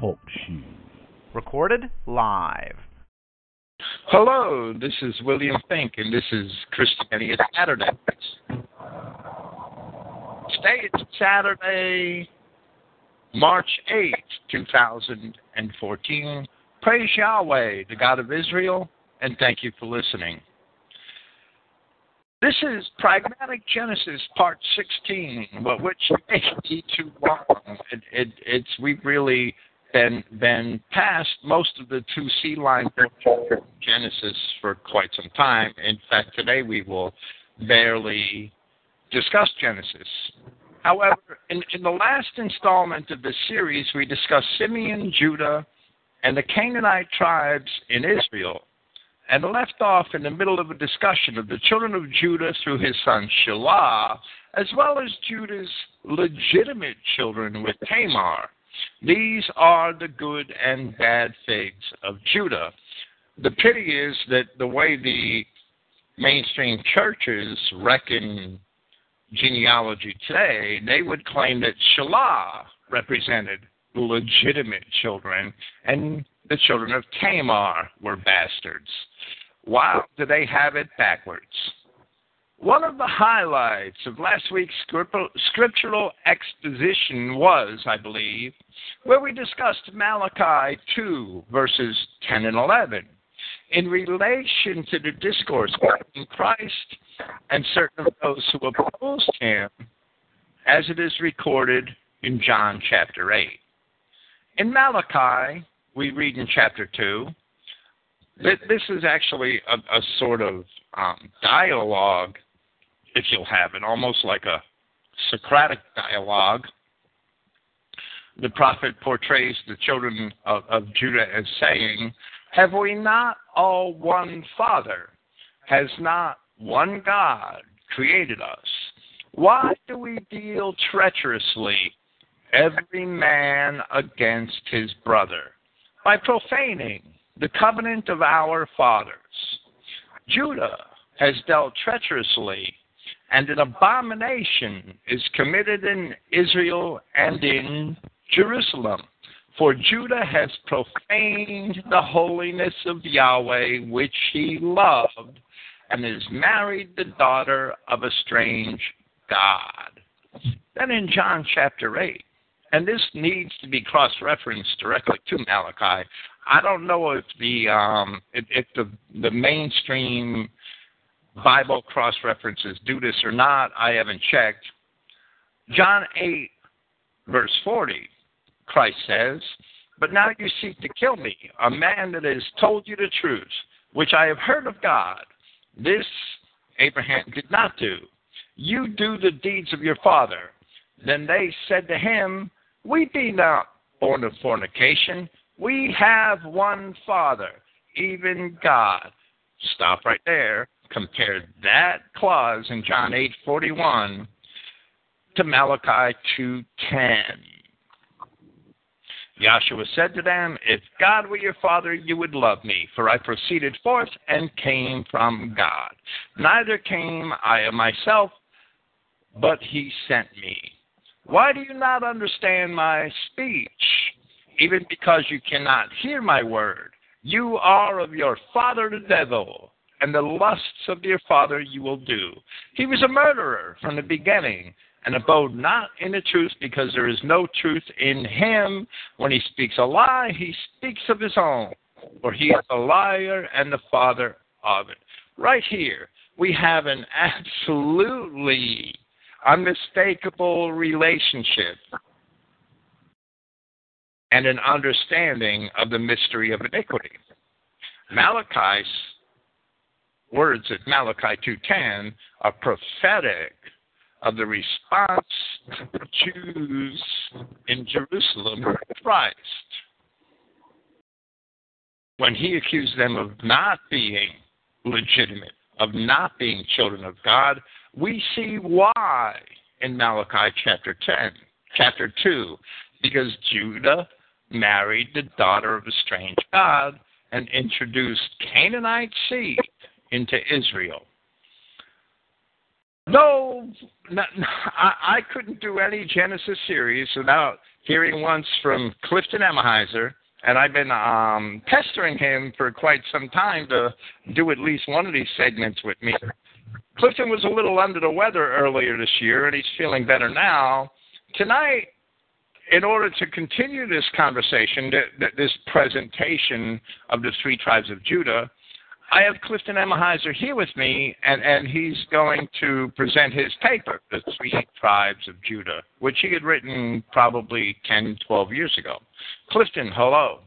Talk Show. Recorded live. Hello, this is William Fink, and this is Christogenea Saturday. Today is Saturday, March 8th, 2014. Praise Yahweh, the God of Israel, and thank you for listening. This is Pragmatic Genesis, Part 16, but which may be too long. It, it, it's we've really been been past most of the two seedline Genesis for quite some time. In fact, today we will barely discuss Genesis. However, in, in the last installment of this series, we discussed Simeon, Judah, and the Canaanite tribes in Israel and left off in the middle of a discussion of the children of Judah through his son Shelah, as well as Judah's legitimate children with Tamar. These are the good and bad figs of Judah. The pity is that the way the mainstream churches reckon genealogy today, they would claim that Shelah represented legitimate children and the children of Tamar were bastards. Wow, do they have it backwards? One of the highlights of last week's scriptural exposition was, I believe, where we discussed Malachi 2, verses 10 and 11, in relation to the discourse between Christ and certain of those who opposed him, as it is recorded in John chapter 8. In Malachi, we read in chapter 2, that this is actually a, a sort of um, dialogue, if you'll have it, almost like a Socratic dialogue. The prophet portrays the children of, of Judah as saying, Have we not all one Father? Has not one God created us? Why do we deal treacherously, every man against his brother, by profaning the covenant of our fathers. Judah has dealt treacherously, and an abomination is committed in Israel and in Jerusalem. For Judah has profaned the holiness of Yahweh, which he loved, and has married the daughter of a strange God. Then in John chapter 8, and this needs to be cross referenced directly to Malachi, I don't know if the um, if, if the the mainstream Bible cross references do this or not. I haven't checked. John eight verse forty, Christ says, "But now you seek to kill me, a man that has told you the truth, which I have heard of God. This Abraham did not do. You do the deeds of your father." Then they said to him, We be not born of fornication we have one Father, even God. Stop right there. Compare that clause in John 8:41 to Malachi 2:10. Yahshua said to them, If God were your father, you would love me, for I proceeded forth and came from God. Neither came I of myself, but he sent me. Why do you not understand my speech? even because you cannot hear my word. You are of your father the devil, and the lusts of your father you will do. He was a murderer from the beginning, and abode not in the truth, because there is no truth in him. When he speaks a lie, he speaks of his own, for he is a liar and the father of it. Right here, we have an absolutely unmistakable relationship and an understanding of the mystery of iniquity. Malachi's words at Malachi 2:10 are prophetic of the response of the Jews in Jerusalem to Christ. When he accused them of not being legitimate, of not being children of God, we see why in Malachi chapter 10, chapter 2, because Judah married the daughter of a strange god and introduced Canaanite seed into Israel. No, no, I, I couldn't do any Genesis series without hearing once from Clifton Emahiser, and I've been um, pestering him for quite some time to do at least one of these segments with me. Clifton was a little under the weather earlier this year, and he's feeling better now. Tonight, in order to continue this conversation, this presentation of the three tribes of Judah, I have Clifton Emahiser here with me, and, and he's going to present his paper, The Three Tribes of Judah, which he had written probably 10, 12 years ago. Clifton, hello.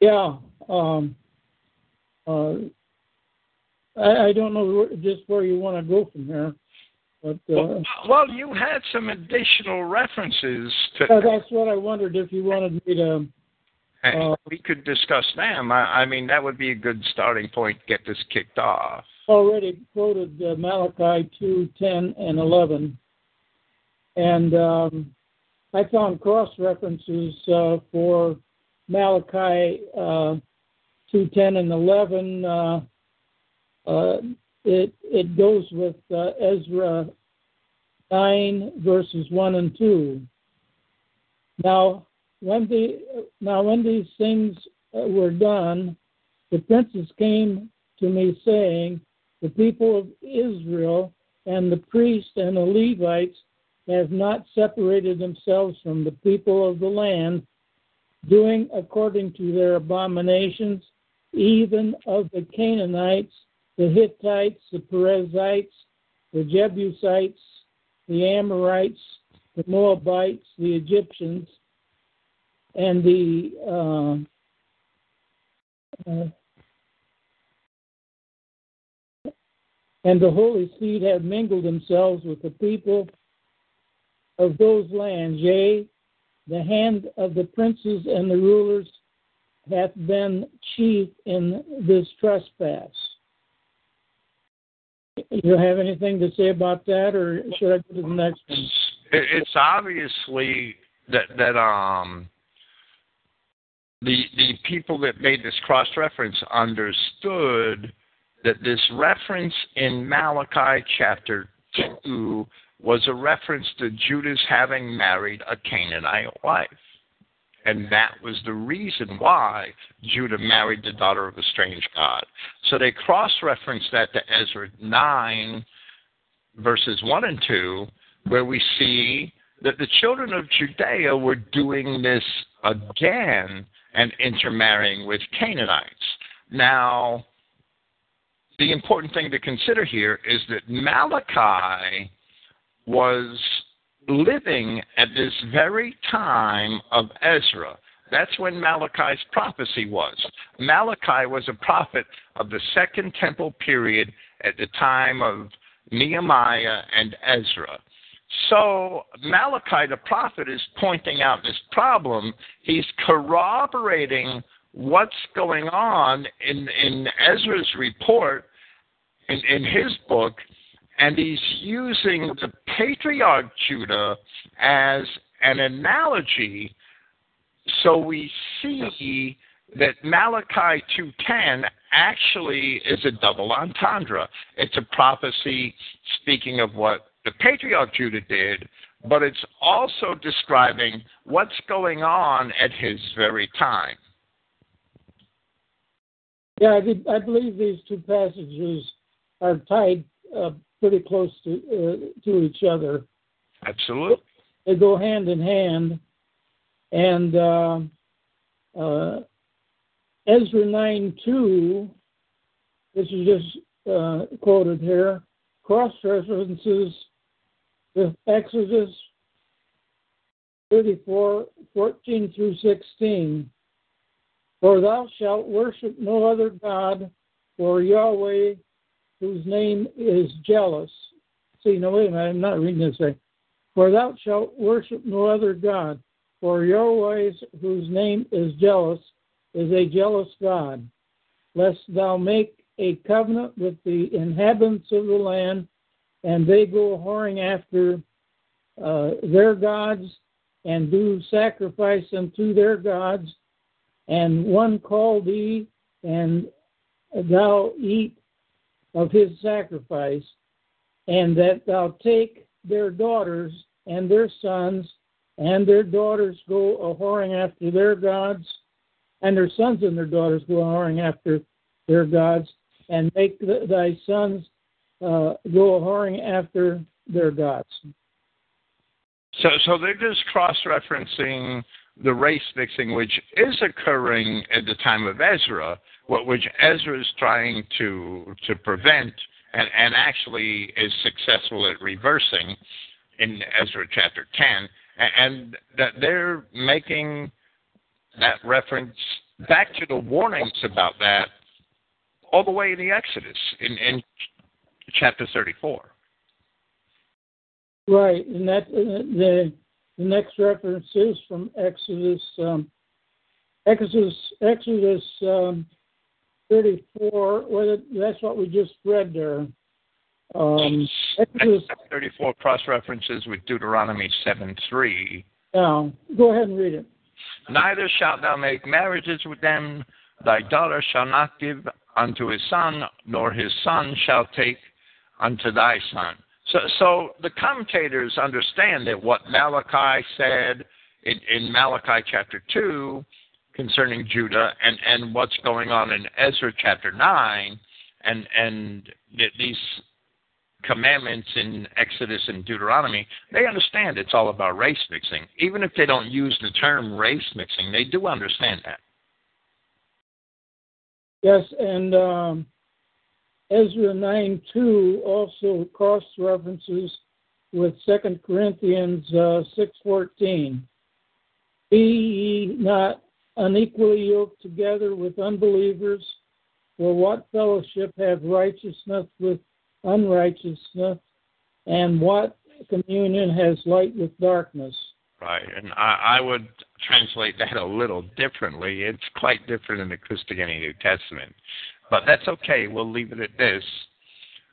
Yeah. Um, uh, I, I don't know just where you want to go from here. But, uh, well, well, you had some additional references to. that's what I wondered if you wanted me to uh, we could discuss them. I, I, mean, that would be a good starting point to get this kicked off. Already quoted uh, Malachi 2, 10, and 11. And um, I found cross references uh, for Malachi uh, 2, 10, and 11. Uh, uh, it, it goes with Ezra 9, verses 1 and 2. Now, when the now when these things uh, were done, the princes came to me saying, The people of Israel and the priests and the Levites have not separated themselves from the people of the land, doing according to their abominations, even of the Canaanites, the Hittites, the Perizzites, the Jebusites, the Amorites, the Moabites, the Egyptians, and the uh, uh, and the holy seed have mingled themselves with the people of those lands. Yea, the hand of the princes and the rulers hath been chief in this trespass. You have anything to say about that, or should I go to the next one? It's obviously that that um the the people that made this cross reference understood that this reference in Malachi chapter two was a reference to Judah's having married a Canaanite wife. And that was the reason why Judah married the daughter of a strange God. So they cross reference that to Ezra 9, verses 1 and 2, where we see that the children of Judea were doing this again and intermarrying with Canaanites. Now, the important thing to consider here is that Malachi was living at this very time of Ezra. That's when Malachi's prophecy was. Malachi was a prophet of the Second Temple period at the time of Nehemiah and Ezra. So Malachi the prophet is pointing out this problem. He's corroborating what's going on in, in Ezra's report, in, in his book, and he's using the patriarch Judah as an analogy. So we see that Malachi 2:10 actually is a double entendre. It's a prophecy speaking of what the patriarch Judah did, but it's also describing what's going on at his very time. Yeah, I, I believe these two passages are tied uh, pretty close to uh, to each other. Absolutely, they go hand in hand, and uh, uh Ezra nine two, which is just uh, quoted here, cross references Exodus 34, 14 through 16. For thou shalt worship no other God, for Yahweh, whose name is jealous. See, no, wait a minute, I'm not reading this right. For thou shalt worship no other God, for Yahweh, whose name is jealous, is a jealous God, lest thou make a covenant with the inhabitants of the land and they go whoring after uh, their gods and do sacrifice unto their gods, and one call thee, and thou eat of his sacrifice. and that thou take their daughters and their sons, and their daughters go a whoring after their gods, and their sons and their daughters go a whoring after their gods, and make th- thy sons uh, go whoring after their gods. So, so they're just cross-referencing the race mixing, which is occurring at the time of Ezra, what which Ezra is trying to to prevent, and, and actually is successful at reversing in Ezra chapter ten, and that they're making that reference back to the warnings about that all the way in the Exodus in, in chapter 34. Right, and that the the next reference is from Exodus um, Exodus Exodus um, 34. Well, that's what we just read there. Um, Exodus 34 cross references with Deuteronomy 7 3. Yeah, go ahead and read it. Neither shalt thou make marriages with them. Thy daughter shall not give unto his son, nor his son shall take unto thy son. So, so the commentators understand that what Malachi said in, in Malachi chapter 2 concerning Judah and, and what's going on in Ezra chapter 9 and, and these commandments in Exodus and Deuteronomy, they understand it's all about race mixing. Even if they don't use the term race mixing, they do understand that. Yes, and um, Ezra 9 2 also cross references with 2 Corinthians uh, 6.14. Be ye not unequally yoked together with unbelievers, for what fellowship have righteousness with unrighteousness, and what communion has light with darkness? Right, and I, I would translate that a little differently. It's quite different in the Christogenea New Testament. But that's okay. We'll leave it at this.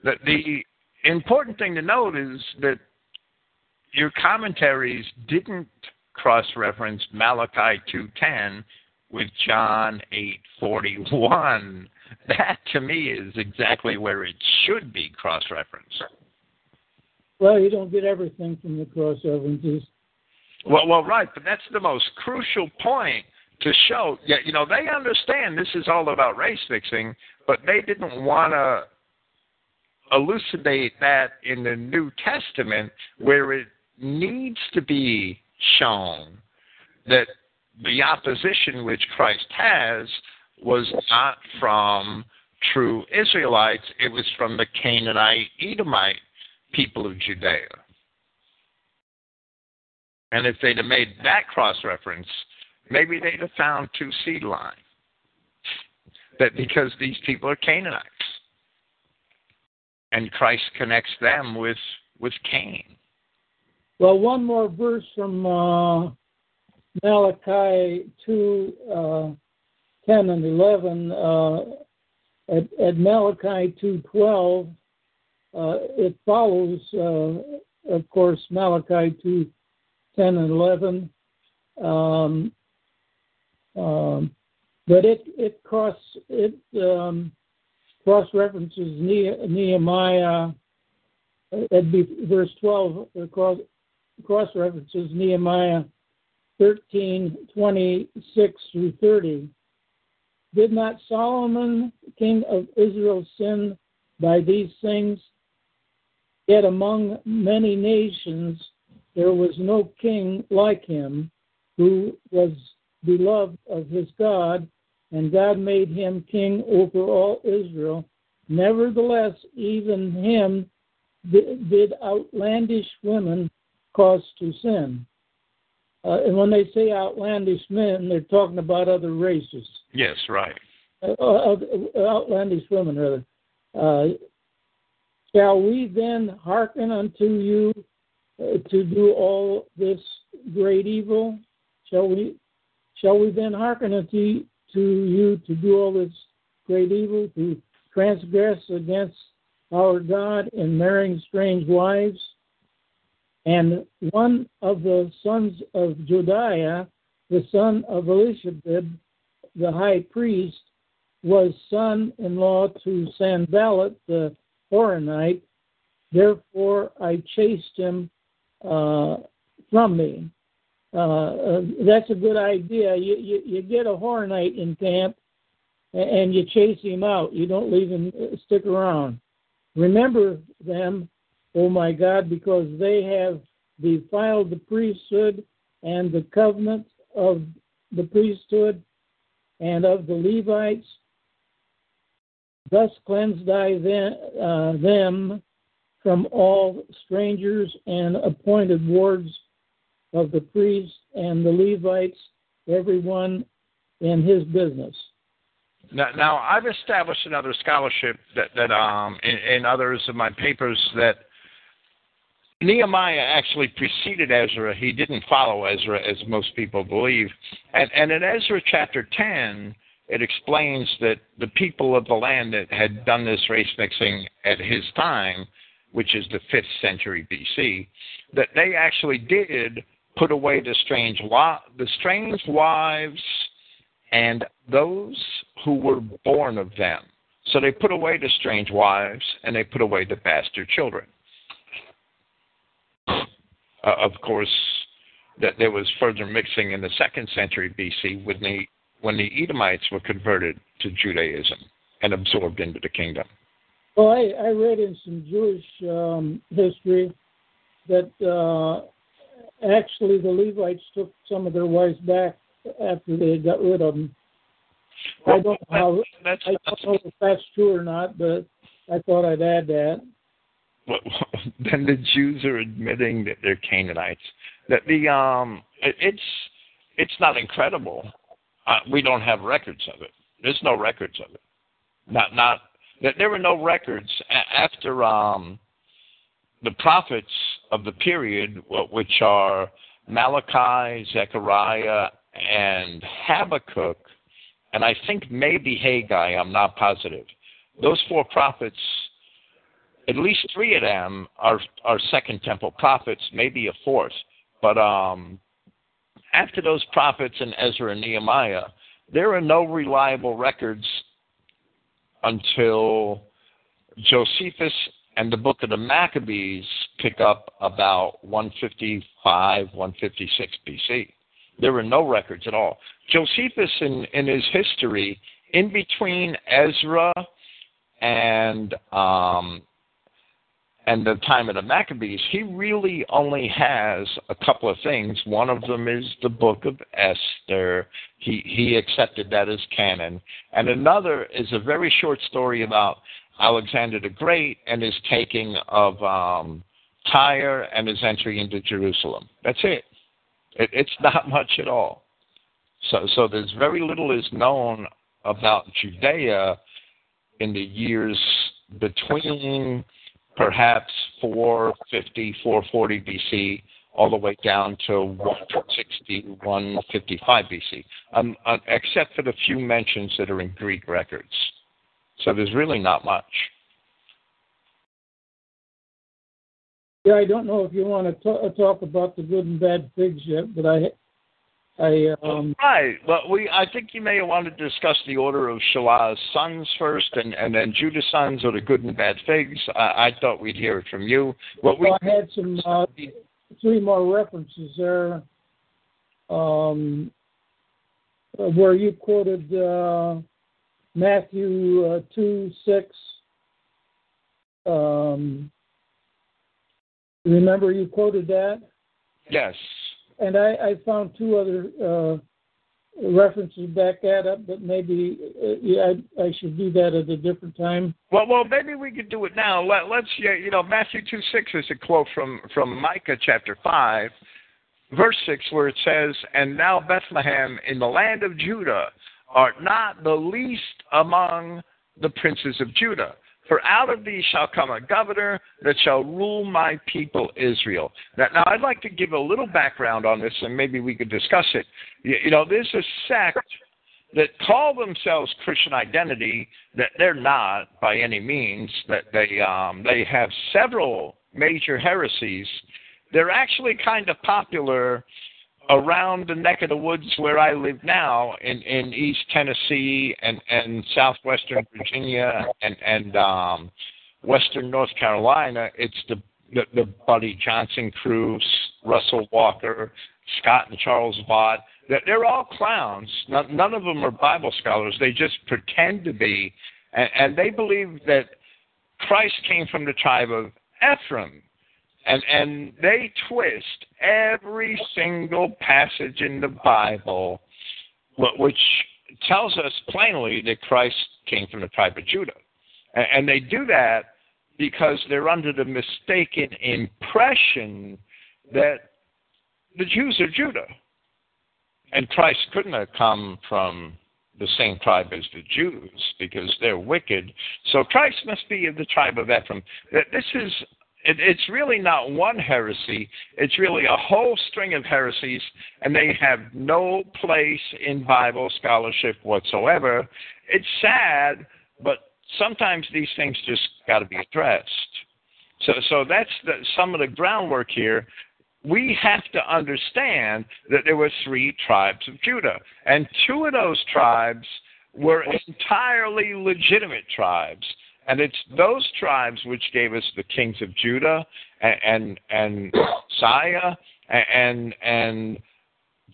The, the important thing to note is that your commentaries didn't cross-reference Malachi 2:10 with John 8:41. That to me is exactly where it should be cross-referenced. Well, you don't get everything from the cross references. Well, well, right, but that's the most crucial point to show, yeah, you know, they understand this is all about race mixing, but they didn't want to elucidate that in the New Testament where it needs to be shown that the opposition which Christ has was not from true Israelites, it was from the Canaanite, Edomite people of Judea. And if they'd have made that cross reference, maybe they'd have found two seed lines. That because these people are Canaanites. And Christ connects them with with Cain. Well, one more verse from uh, Malachi 2 uh, 10 and 11. Uh, at, at Malachi 2:12, uh, it follows, uh, of course, Malachi 2 10 and 11. Um, um, but it it cross it um, cross references Nehemiah. It'd be verse 12 cross cross references Nehemiah 13, 26 through 30. Did not Solomon, king of Israel, sin by these things? Yet among many nations there was no king like him who was beloved of his God, and God made him king over all Israel. Nevertheless, even him did outlandish women cause to sin. Uh, and when they say outlandish men, they're talking about other races. Yes, right. Uh, uh, outlandish women, rather. Uh, shall we then hearken unto you uh, to do all this great evil? Shall we shall we then hearken unto to you to do all this great evil, to transgress against our God in marrying strange wives? And one of the sons of Joiada, the son of Eliashib, the high priest, was son in law to Sanballat the Horonite, Therefore, I chased him uh, from me. Uh, uh, that's a good idea. You, you, you get a Horonite in camp and you chase him out. You don't leave him uh, stick around. Remember them, oh my God, because they have defiled the priesthood and the covenant of the priesthood and of the Levites. Thus cleanse thy them, uh, them from all strangers and appointed wards of the priests and the Levites, everyone in his business. Now, now I've established another scholarship that, that um, in, in others of my papers that Nehemiah actually preceded Ezra. He didn't follow Ezra, as most people believe. And, and in Ezra chapter 10, it explains that the people of the land that had done this race mixing at his time, which is the 5th century BC, that they actually did put away the strange, the strange wives and those who were born of them. So they put away the strange wives and they put away the bastard children. Uh, of course, that there was further mixing in the second century BC when the when the Edomites were converted to Judaism and absorbed into the kingdom. Well, I, I read in some Jewish um, history that uh, actually the Levites took some of their wives back after they got rid of them. Well, I don't know how, that's, I don't know if that's true or not, but I thought I'd add that. Well, then the Jews are admitting that they're Canaanites. That the um, it, it's it's not incredible. Uh, we don't have records of it. There's no records of it. Not not that there were no records after um, the prophets of the period, which are Malachi, Zechariah, and Habakkuk, and I think maybe Haggai, I'm not positive. Those four prophets, at least three of them are, are Second Temple prophets, maybe a fourth. But um, after those prophets in Ezra and Nehemiah, there are no reliable records until Josephus and the book of the Maccabees pick up about 155, 156 BC. There were no records at all. Josephus, in, in his history, in between Ezra and um, and the time of the Maccabees, he really only has a couple of things. One of them is the book of Esther. He he accepted that as canon, and another is a very short story about Alexander the Great and his taking of um, Tyre and his entry into Jerusalem. That's it. it. It's not much at all. So, so there's very little is known about Judea in the years between perhaps 450, 440 BC, all the way down to 160, 155 BC, um, uh, except for the few mentions that are in Greek records. So there's really not much. Yeah, I don't know if you want to t- uh, talk about the good and bad figs yet, but I, I um. Right. Well, we I think you may want to discuss the order of Shelah's sons first, and and then Judah's sons, or the good and bad figs. I, I thought we'd hear it from you. What we I had some uh, three more references there, um, where you quoted. Uh, Matthew uh, 2 6. Um, remember you quoted that? Yes. And I, I found two other uh, references back that up, but maybe uh, yeah, I, I, should do that at a different time. Well, well, maybe we could do it now. Let, let's, you know, Matthew two six is a quote from from Micah chapter five, verse six, where it says, "And now Bethlehem in the land of Judah art not the least among the princes of Judah. For out of thee shall come a governor that shall rule my people Israel. Now, now, I'd like to give a little background on this, and maybe we could discuss it. You, you know, there's a sect that call themselves Christian identity that they're not by any means. That they um, they have several major heresies. They're actually kind of popular around the neck of the woods where I live now in, in East Tennessee and, and southwestern Virginia and, and um, Western North Carolina, it's the the, the Buddy Johnson crew, Russell Walker, Scott and Charles Vaught. They're, they're all clowns. None, none of them are Bible scholars. They just pretend to be, and, and they believe that Christ came from the tribe of Ephraim. And, and they twist every single passage in the Bible, which tells us plainly that Christ came from the tribe of Judah. And, they do that because they're under the mistaken impression that the Jews are Judah. And Christ couldn't have come from the same tribe as the Jews because they're wicked. So Christ must be of the tribe of Ephraim. This is it, it's really not one heresy. It's really a whole string of heresies, and they have no place in Bible scholarship whatsoever. It's sad, but sometimes these things just got to be addressed. So, so that's the, some of the groundwork here. We have to understand that there were three tribes of Judah, and two of those tribes were entirely legitimate tribes. And it's those tribes which gave us the kings of Judah and and, and Messiah and and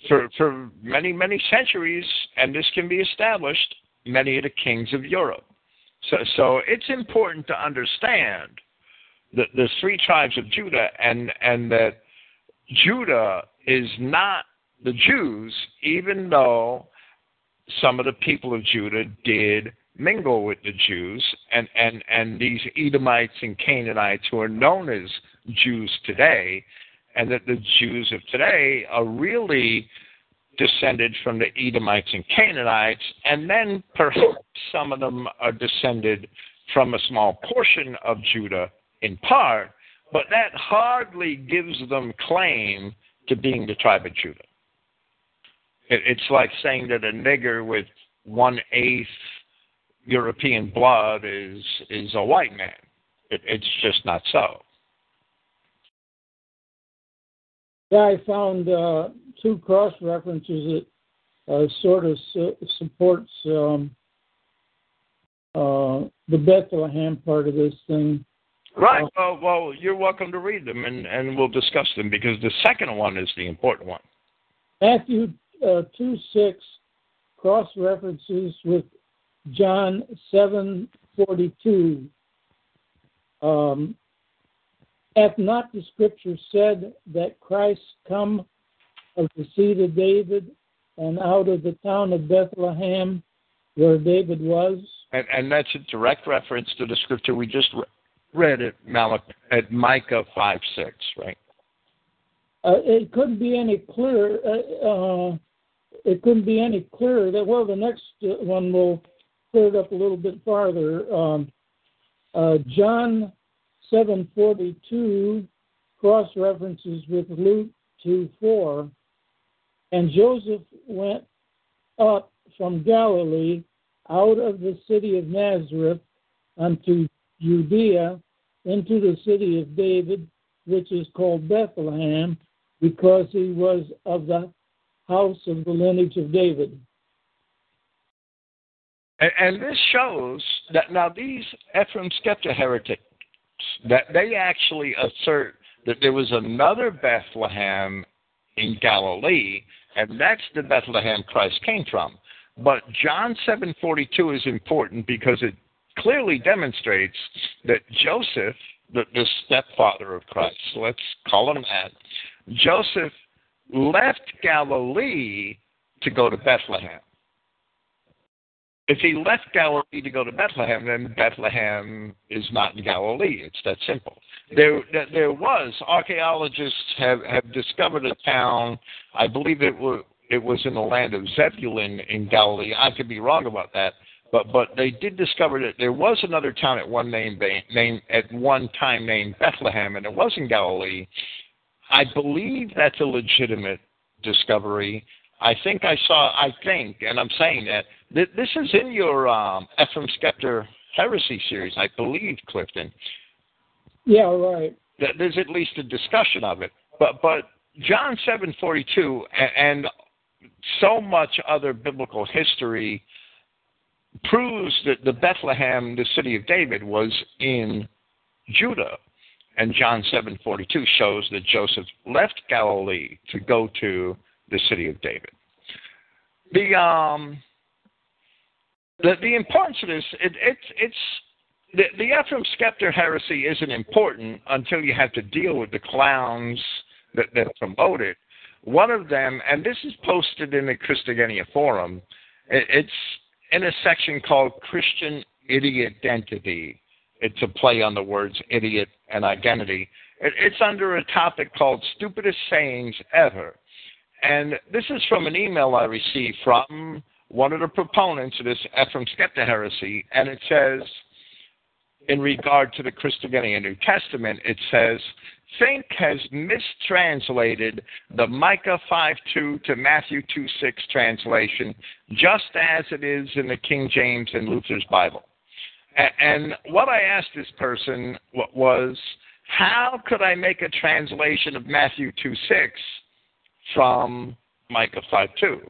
for for many many centuries, and this can be established, many of the kings of Europe. So so it's important to understand that the three tribes of Judah and and that Judah is not the Jews, even though some of the people of Judah did mingle with the Jews, and, and, and these Edomites and Canaanites who are known as Jews today, and that the Jews of today are really descended from the Edomites and Canaanites, and then perhaps some of them are descended from a small portion of Judah in part, but that hardly gives them claim to being the tribe of Judah. It, it's like saying that a nigger with one eighth European blood is is a white man. It, it's just not so. Yeah, I found uh, two cross references that uh, sort of su- supports um, uh, the Bethlehem part of this thing. Right. Well, well, you're welcome to read them, and, and we'll discuss them because the second one is the important one. Matthew uh, two six cross references with John seven forty two. Um, hath not the scripture said that Christ come of the seed of David and out of the town of Bethlehem where David was? And, and that's a direct reference to the scripture we just read at Malach, at Micah five six, right? Uh, it couldn't be any clearer. Uh, uh, it couldn't be any clearer. That well, the next one will it up a little bit farther. Um, uh, John 7:42 cross references with Luke 2:4, and Joseph went up from Galilee out of the city of Nazareth unto Judea into the city of David, which is called Bethlehem, because he was of the house of the lineage of David. And, and this shows that now these Ephraim Scepter heretics, that they actually assert that there was another Bethlehem in Galilee, and that's the Bethlehem Christ came from. But John 7:42 is important because it clearly demonstrates that Joseph, the, the stepfather of Christ, let's call him that, Joseph left Galilee to go to Bethlehem. If he left Galilee to go to Bethlehem, then Bethlehem is not in Galilee. It's that simple. There, there was archaeologists have have discovered a town. I believe it was it was in the land of Zebulun in Galilee. I could be wrong about that, but but they did discover that there was another town at one name name at one time named Bethlehem, and it was in Galilee. I believe that's a legitimate discovery. I think I saw, I think, and I'm saying that, this is in your um, Ephraim Scepter heresy series, I believe, Clifton. Yeah, right. There's at least a discussion of it. But, but John 7:42 and, and so much other biblical history proves that the Bethlehem, the city of David, was in Judah. And John 7:42 shows that Joseph left Galilee to go to the city of David. The um, the, the importance of this, it, it's it's the, the Ephraim Scepter heresy isn't important until you have to deal with the clowns that, that promote it. One of them, and this is posted in the Christogenea forum, it, it's in a section called Christian Idiot-identity. It's a play on the words idiot and identity. It, it's under a topic called Stupidest Sayings Ever. And this is from an email I received from one of the proponents of this Ephraim Scepter heresy, and it says, in regard to the Christogenea New Testament, it says, Fink has mistranslated the Micah 5.2 to Matthew 2.6 translation just as it is in the King James and Luther's Bible. And what I asked this person was, how could I make a translation of Matthew 2.6 from Micah 5.2?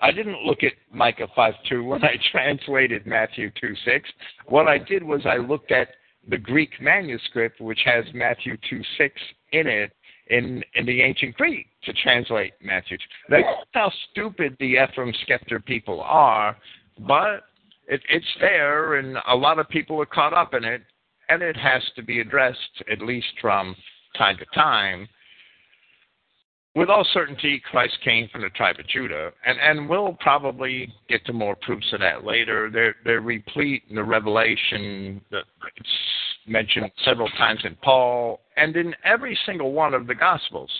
I didn't look at Micah 5.2 when I translated Matthew 2.6. What I did was I looked at the Greek manuscript, which has Matthew 2.6 in it, in, in the ancient Greek to translate Matthew. That's how stupid the Ephraim Scepter people are, but it, it's there, and a lot of people are caught up in it, and it has to be addressed, at least from time to time with all certainty, Christ came from the tribe of Judah, and, and we'll probably get to more proofs of that later. They're, they're replete in the Revelation. That It's mentioned several times in Paul and in every single one of the Gospels.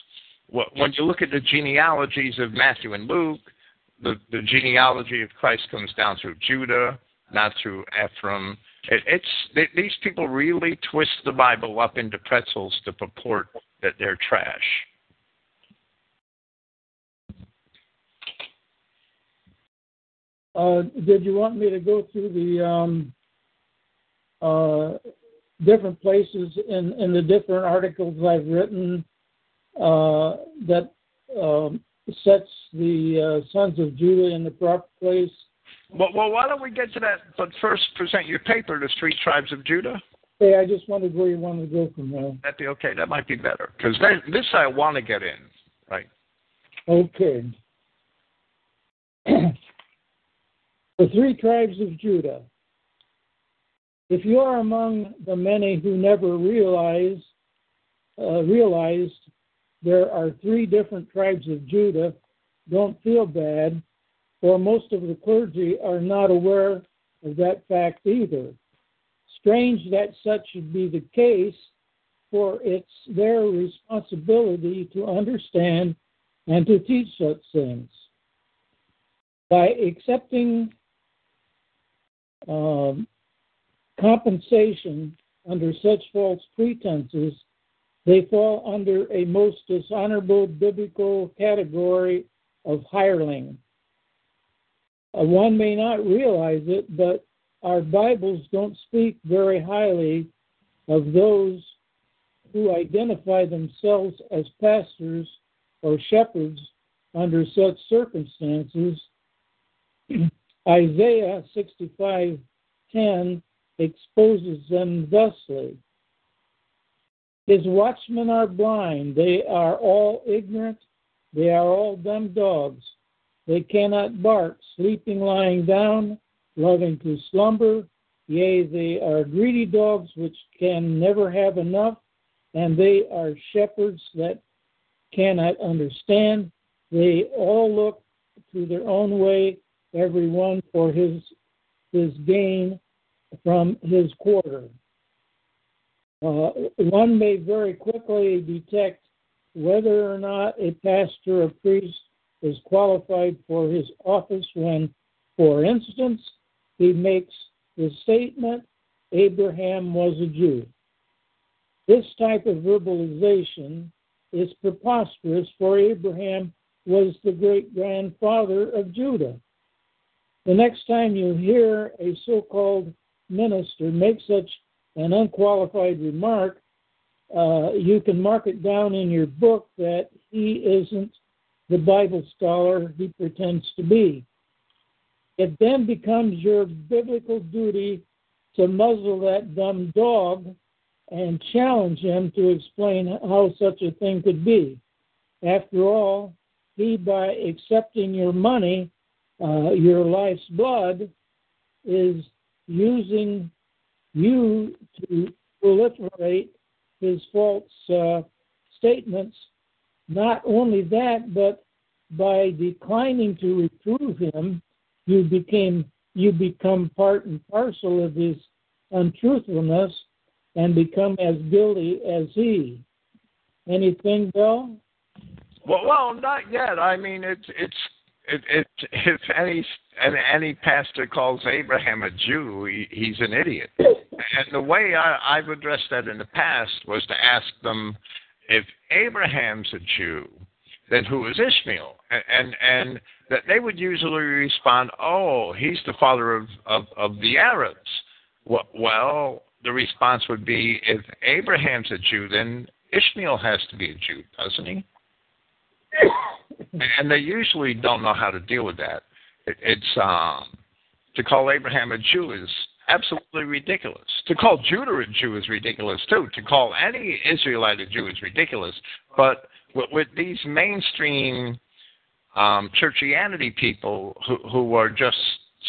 When you look at the genealogies of Matthew and Luke, the, the genealogy of Christ comes down through Judah, not through Ephraim. It, it's they, these people really twist the Bible up into pretzels to purport that they're trash. Did you want me to go through the um, uh, different places in, in the different articles I've written uh, that um, sets the uh, sons of Judah in the proper place? Well, well, why don't we get to that? But first, present your paper, "The Three Tribes of Judah." Hey, I just wondered where you wanted to go from there. That'd be okay. That might be better because this I want to get in, right? Okay. the three tribes of Judah. If you are among the many who never realize, uh, realized there are three different tribes of Judah, don't feel bad, for most of the clergy are not aware of that fact either. Strange that such should be the case, for it's their responsibility to understand and to teach such things. By accepting um, compensation under such false pretenses, they fall under a most dishonorable biblical category of hireling. Uh, one may not realize it, but our Bibles don't speak very highly of those who identify themselves as pastors or shepherds under such circumstances Isaiah 65:10 exposes them thusly. His watchmen are blind, they are all ignorant, they are all dumb dogs. They cannot bark, sleeping lying down, loving to slumber. Yea, they are greedy dogs which can never have enough, and they are shepherds that cannot understand. They all look to their own way, everyone for his his gain from his quarter. Uh, one may very quickly detect whether or not a pastor or priest is qualified for his office when, for instance, he makes the statement, Abraham was a Jew. This type of verbalization is preposterous, for Abraham was the great grandfather of Judah. The next time you hear a so called minister make such an unqualified remark, uh, you can mark it down in your book that he isn't the Bible scholar he pretends to be. It then becomes your biblical duty to muzzle that dumb dog and challenge him to explain how such a thing could be. After all, he, by accepting your money, uh, your life's blood, is using you to proliferate his false uh, statements. Not only that, but by declining to reprove him, you became you become part and parcel of his untruthfulness and become as guilty as he. Anything, Bill? Well, well, not yet. I mean, it's it's it, it, if any any pastor calls Abraham a Jew, he, he's an idiot. And the way I, I've addressed that in the past was to ask them, if Abraham's a Jew, then who is Ishmael? And and, and that they would usually respond, oh, he's the father of of, of the Arabs. Well, the response would be, if Abraham's a Jew, then Ishmael has to be a Jew, doesn't he? and they usually don't know how to deal with that. It, it's um, to call Abraham a Jew is absolutely ridiculous. To call Judah a Jew is ridiculous too. To call any Israelite a Jew is ridiculous. But with, with these mainstream um, churchianity people who, who are just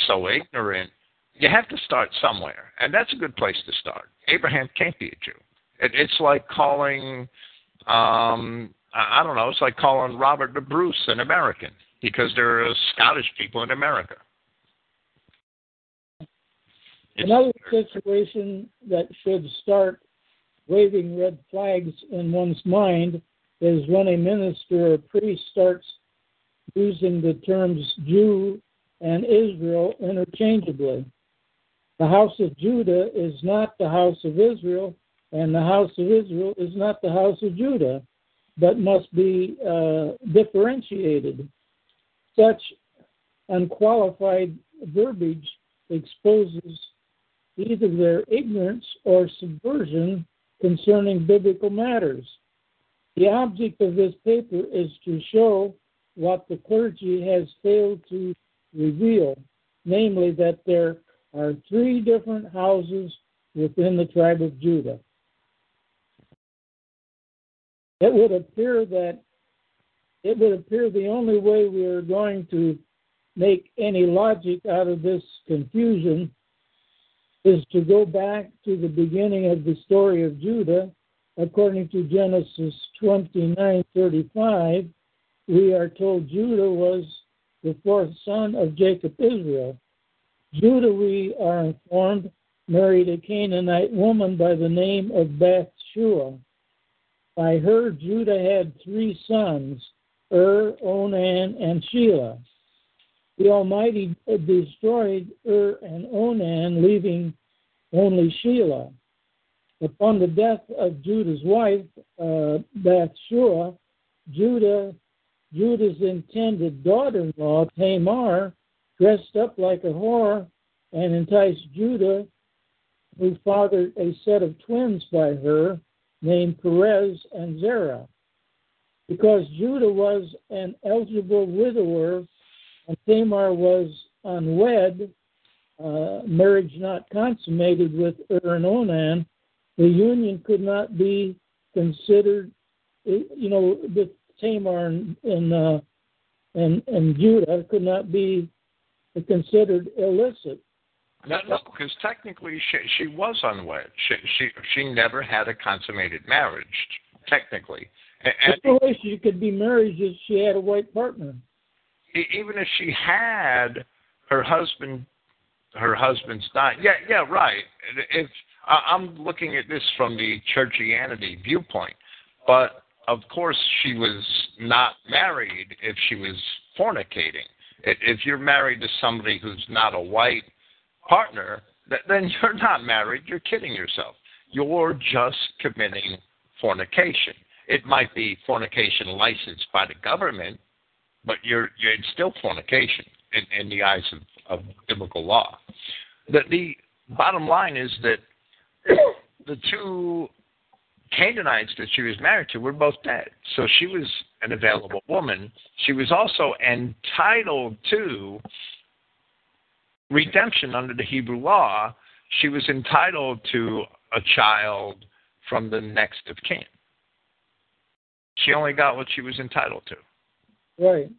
so ignorant, you have to start somewhere, and that's a good place to start. Abraham can't be a Jew. It, it's like calling um, I don't know. It's like calling Robert the Bruce an American because there are Scottish people in America. It's Another situation that should start waving red flags in one's mind is when a minister or priest starts using the terms Jew and Israel interchangeably. The house of Judah is not the house of Israel, and the house of Israel is not the house of Judah but must be uh, differentiated. Such unqualified verbiage exposes either their ignorance or subversion concerning biblical matters. The object of this paper is to show what the clergy has failed to reveal, namely that there are three different houses within the tribe of Judah it would appear that it would appear the only way we are going to make any logic out of this confusion is to go back to the beginning of the story of Judah. According to Genesis 29:35, we are told Judah was the fourth son of Jacob Israel. Judah, we are informed, married a Canaanite woman by the name of Bathsheba. By her, Judah had three sons, Ur, Onan, and Shelah. The Almighty destroyed Ur and Onan, leaving only Shelah. Upon the death of Judah's wife, uh, Bathsheba, Judah, Judah's intended daughter-in-law, Tamar, dressed up like a whore and enticed Judah, who fathered a set of twins by her, named Perez and Zerah. Because Judah was an eligible widower and Tamar was unwed, uh, marriage not consummated with Ur and Onan, the union could not be considered, you know, with Tamar and, and, uh, and, and Judah could not be considered illicit. No, no, because technically she she was unwed. She she she never had a consummated marriage, technically. And, the way she could be married is she had a white partner. Even if she had her husband, her husband's died. Yeah, yeah, right. If I'm looking at this from the churchianity viewpoint, but of course she was not married if she was fornicating. If you're married to somebody who's not a white partner, then you're not married. You're kidding yourself. You're just committing fornication. It might be fornication licensed by the government, but you're, you're it's still fornication in, in the eyes of, of biblical law. The, the bottom line is that the two Canaanites that she was married to were both dead. So she was an available woman. She was also entitled to redemption under the Hebrew law, she was entitled to a child from the next of kin. She only got what she was entitled to. Right.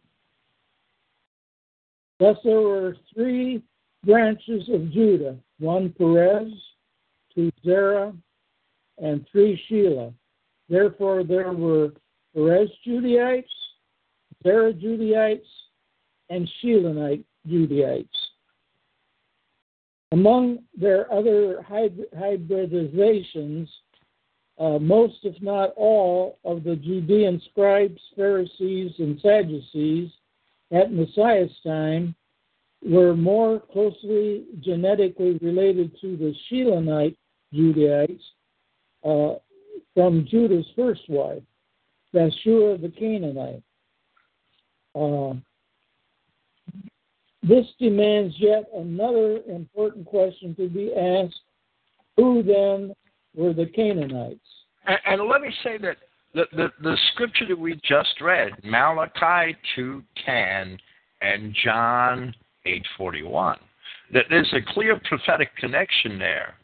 Thus, there were three branches of Judah one Perez, two Zerah, and three Shelah. Therefore, there were Perez Judaites, Zerah Judaites, and Shelanite Judaites. Among their other hybridizations, uh, most, if not all, of the Judean scribes, Pharisees, and Sadducees at Messiah's time were more closely genetically related to the Shelanite Judaites uh, from Judah's first wife, Bathsheba the Canaanite. Uh, this demands yet another important question to be asked who then were the Canaanites? And, and let me say that the, the, the scripture that we just read, Malachi 2.10 and John 8.41, that there's a clear prophetic connection there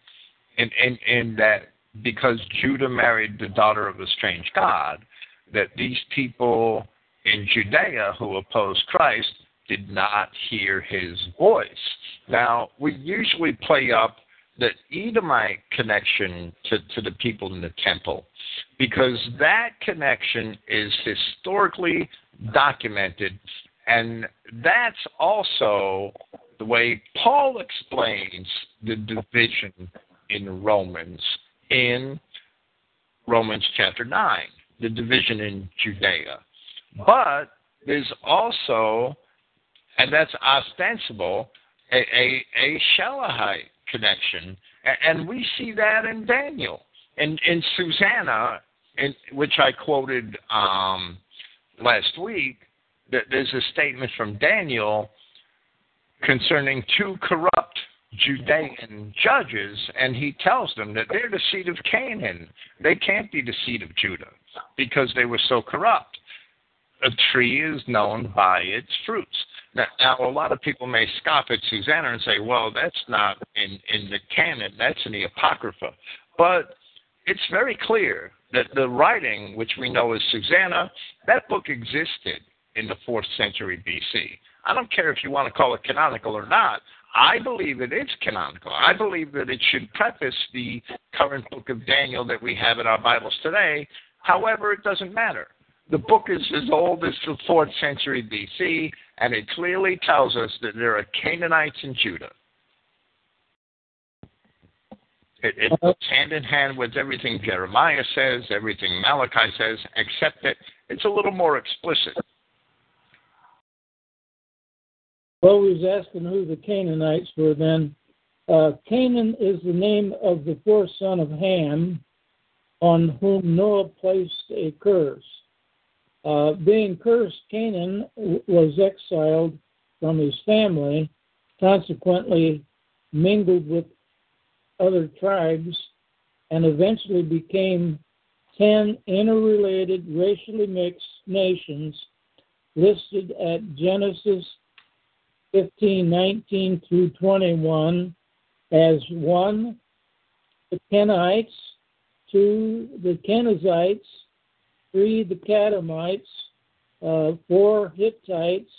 in, in, in that because Judah married the daughter of a strange God, that these people in Judea who opposed Christ did not hear his voice. Now, we usually play up the Edomite connection to, to the people in the temple because that connection is historically documented, and that's also the way Paul explains the division in Romans in Romans chapter 9, the division in Judea. But there's also, and that's ostensible, a, a, a Shelahite connection. And we see that in Daniel. In, in Susanna, in, which I quoted um, last week, that there's a statement from Daniel concerning two corrupt Judean judges, and he tells them that they're the seed of Canaan. They can't be the seed of Judah because they were so corrupt. A tree is known by its fruits. Now, now, a lot of people may scoff at Susanna and say, well, that's not in, in the canon, that's in the Apocrypha. But it's very clear that the writing, which we know as Susanna, that book existed in the 4th century BC. I don't care if you want to call it canonical or not. I believe it is canonical. I believe that it should preface the current book of Daniel that we have in our Bibles today. However, it doesn't matter. The book is as old as the 4th century BC, and it clearly tells us that there are Canaanites in Judah. It, it goes hand in hand with everything Jeremiah says, everything Malachi says, except that it's a little more explicit. Well, we was asking who the Canaanites were then. Uh, Canaan is the name of the fourth son of Ham, on whom Noah placed a curse. Uh, being cursed, Canaan was exiled from his family, consequently mingled with other tribes, and eventually became ten interrelated, racially mixed nations listed at Genesis 15, 19 through 21 as one, the Kenites, two, the Kenizzites, three the Kadmonites, uh, four Hittites,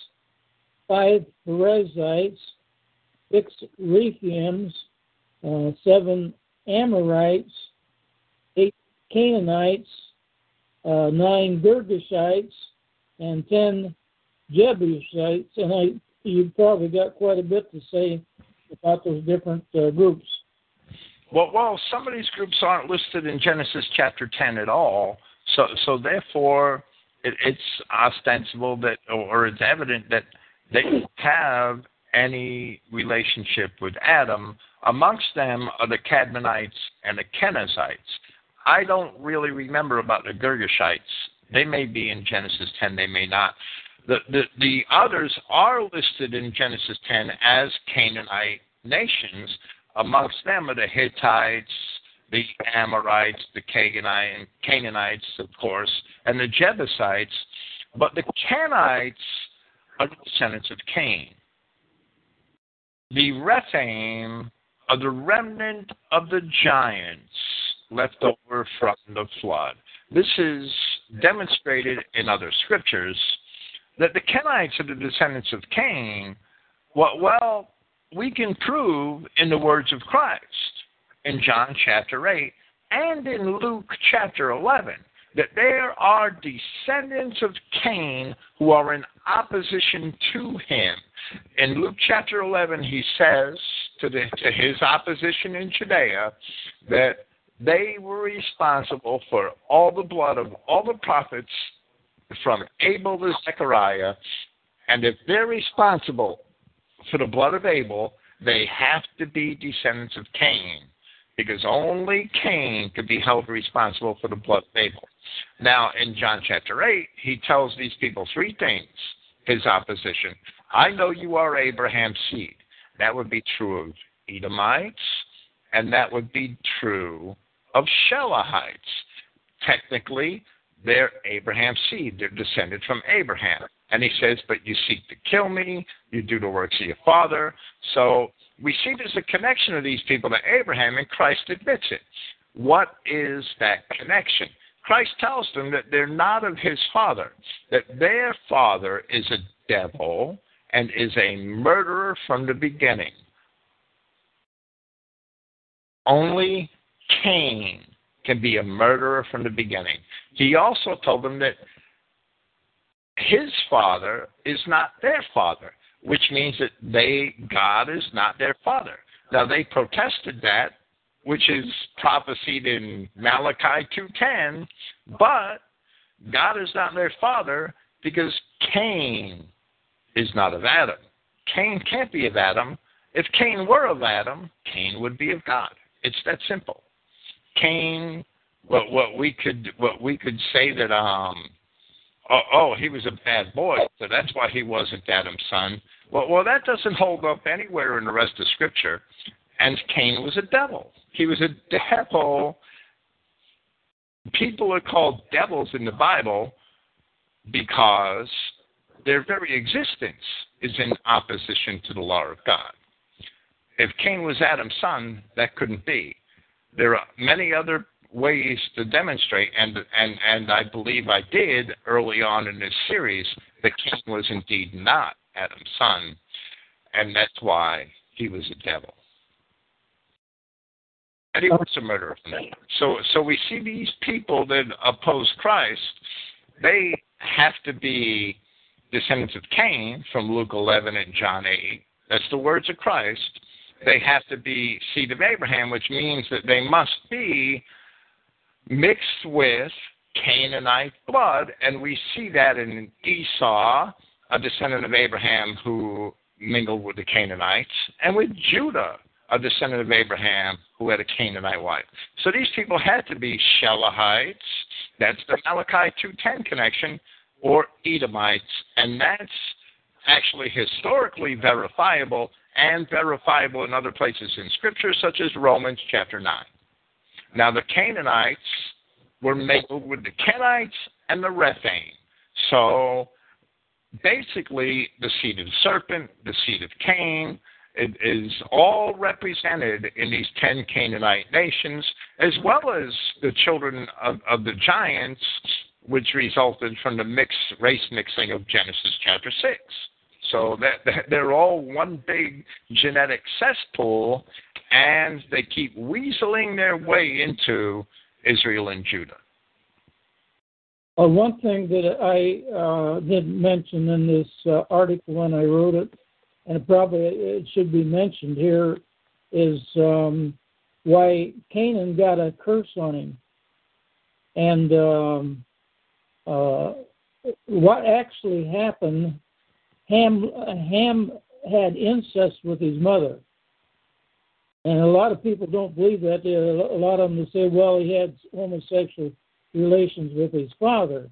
five Perizzites, six Rephaims, uh, seven Amorites, eight Canaanites, uh, nine Girgashites, and ten Jebusites. And I, you've probably got quite a bit to say about those different uh, groups. Well, well, some of these groups aren't listed in Genesis chapter 10 at all. So, so therefore, it, it's ostensible that, or it's evident that they have any relationship with Adam. Amongst them are the Kadmonites and the Kenizzites. I don't really remember about the Girgashites. They may be in Genesis 10, they may not. The, the, the others are listed in Genesis 10 as Canaanite nations. Amongst them are the Hittites, the Amorites, the Canaanites, of course, and the Jebusites. But the Canaanites are the descendants of Cain. The Rephaim are the remnant of the giants left over from the flood. This is demonstrated in other scriptures that the Kenites are the descendants of Cain. Well, well, we can prove in the words of Christ in John chapter 8 and in Luke chapter 11 that there are descendants of Cain who are in opposition to him. In Luke chapter 11, he says to, the, to his opposition in Judea that they were responsible for all the blood of all the prophets from Abel to Zechariah. And if they're responsible for the blood of Abel, they have to be descendants of Cain because only Cain could be held responsible for the blood of Abel. Now, in John chapter 8, he tells these people three things his opposition. I know you are Abraham's seed. That would be true of Edomites, and that would be true of Shelahites. Technically, they're Abraham's seed. They're descended from Abraham. And he says, But you seek to kill me, you do the works of your father. So we see there's a connection of these people to Abraham, and Christ admits it. What is that connection? Christ tells them that they're not of his father, that their father is a devil and is a murderer from the beginning. Only Cain can be a murderer from the beginning. He also told them that his father is not their father which means that they God is not their father. Now they protested that, which is prophesied in Malachi 2:10, but God is not their father because Cain is not of Adam. Cain can't be of Adam. If Cain were of Adam, Cain would be of God. It's that simple. Cain, what what we could what we could say that um oh, oh he was a bad boy, so that's why he wasn't Adam's son. Well, well, that doesn't hold up anywhere in the rest of Scripture. And Cain was a devil. He was a devil. People are called devils in the Bible because their very existence is in opposition to the law of God. If Cain was Adam's son, that couldn't be. There are many other ways to demonstrate, and and and I believe I did early on in this series that Cain was indeed not Adam's son, and that's why he was a devil. And he was a murderer. So, so we see these people that oppose Christ. They have to be descendants of Cain from Luke 11 and John 8. That's the words of Christ. They have to be seed of Abraham, which means that they must be mixed with Canaanite blood, and we see that in Esau a descendant of Abraham who mingled with the Canaanites, and with Judah, a descendant of Abraham who had a Canaanite wife. So these people had to be Shelahites. That's the Malachi 2:10 connection, or Edomites, and that's actually historically verifiable and verifiable in other places in Scripture, such as Romans chapter 9. Now the Canaanites were mingled with the Kenites and the Rephaim. So basically the seed of the serpent, the seed of Cain, it is all represented in these ten Canaanite nations, as well as the children of, of the giants, which resulted from the mixed race mixing of Genesis chapter six. So that, that they're all one big genetic cesspool, and they keep weaseling their way into Israel and Judah. Uh, one thing that I uh, didn't mention in this uh, article when I wrote it, and probably it should be mentioned here, is um, why Canaan got a curse on him, and um, uh, what actually happened. Ham Ham had incest with his mother, and a lot of people don't believe that. A lot of them say, well, he had homosexual relations with his father.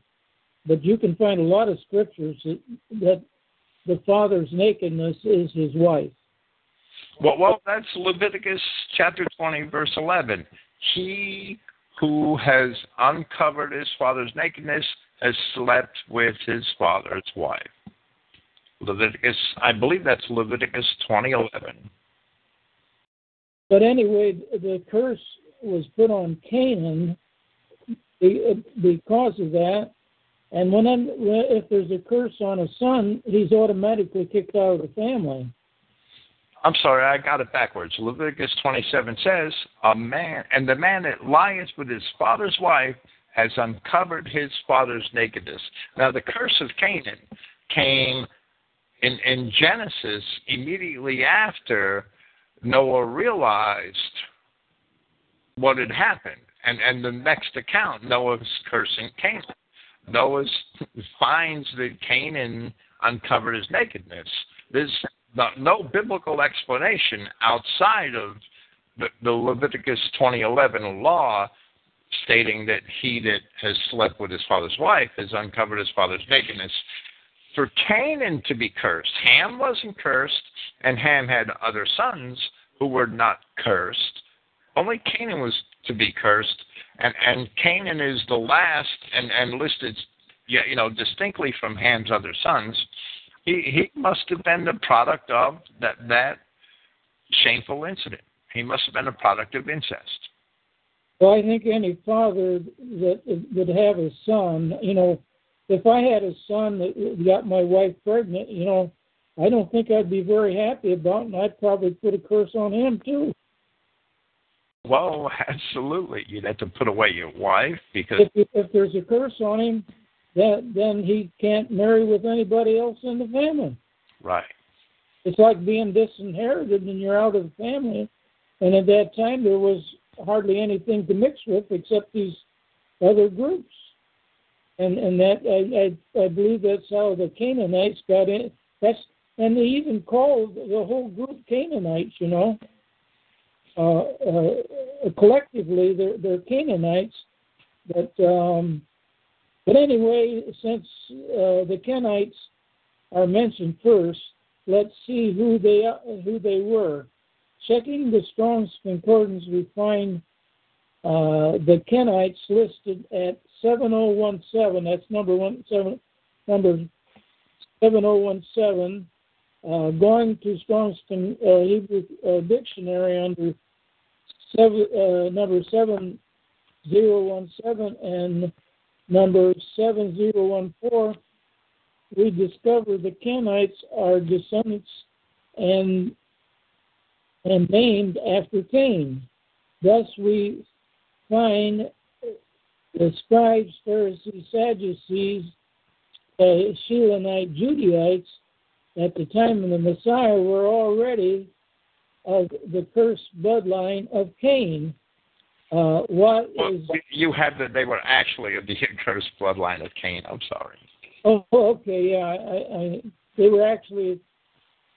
But you can find a lot of scriptures that, that the father's nakedness is his wife. Well, well, that's Leviticus chapter 20, verse 11. He who has uncovered his father's nakedness has slept with his father's wife. Leviticus, I believe that's Leviticus 20:11. But anyway, the curse was put on Canaan because of that. And when if there's a curse on a son, he's automatically kicked out of the family. I'm sorry, I got it backwards. Leviticus 27 says, "A man and the man that lieth with his father's wife has uncovered his father's nakedness." Now, the curse of Canaan came in in Genesis immediately after Noah realized what had happened, and and the next account, Noah's cursing Canaan. Noah finds that Canaan uncovered his nakedness. There's no biblical explanation outside of the, the Leviticus 2011 law stating that he that has slept with his father's wife has uncovered his father's nakedness. For Canaan to be cursed, Ham wasn't cursed, and Ham had other sons who were not cursed. Only Canaan was to be cursed, and and Canaan is the last and and listed, you know, distinctly from Ham's other sons he he must have been the product of that that shameful incident. He must have been a product of incest. Well, I think any father that would have a son, you know, if I had a son that got my wife pregnant, you know, I don't think I'd be very happy about it, and I'd probably put a curse on him too. Well, absolutely. You'd have to put away your wife because if, if there's a curse on him, then then he can't marry with anybody else in the family. Right. It's like being disinherited and you're out of the family. And at that time, there was hardly anything to mix with except these other groups. And and that I I, I believe that's how the Canaanites got in. That's and they even called the whole group Canaanites. You know, collectively they're they're Canaanites, but um, but anyway, since uh, the Kenites are mentioned first, let's see who they who they were. Checking the Strong's Concordance, we find uh, the Kenites listed at 7017. That's number one seven number 7017. Uh, going to Strong's uh, Hebrew uh, Dictionary under seven, uh, number 7017 and number 7014, we discover the Kenites are descendants and and named after Cain. Thus we find the scribes, Pharisees, Sadducees, uh, Shilonite Judaites at the time of the Messiah were already of the cursed bloodline of Cain. Uh, what well, is... You have that they were actually of the cursed bloodline of Cain. I'm sorry. Oh, okay, yeah. I, I, they were actually.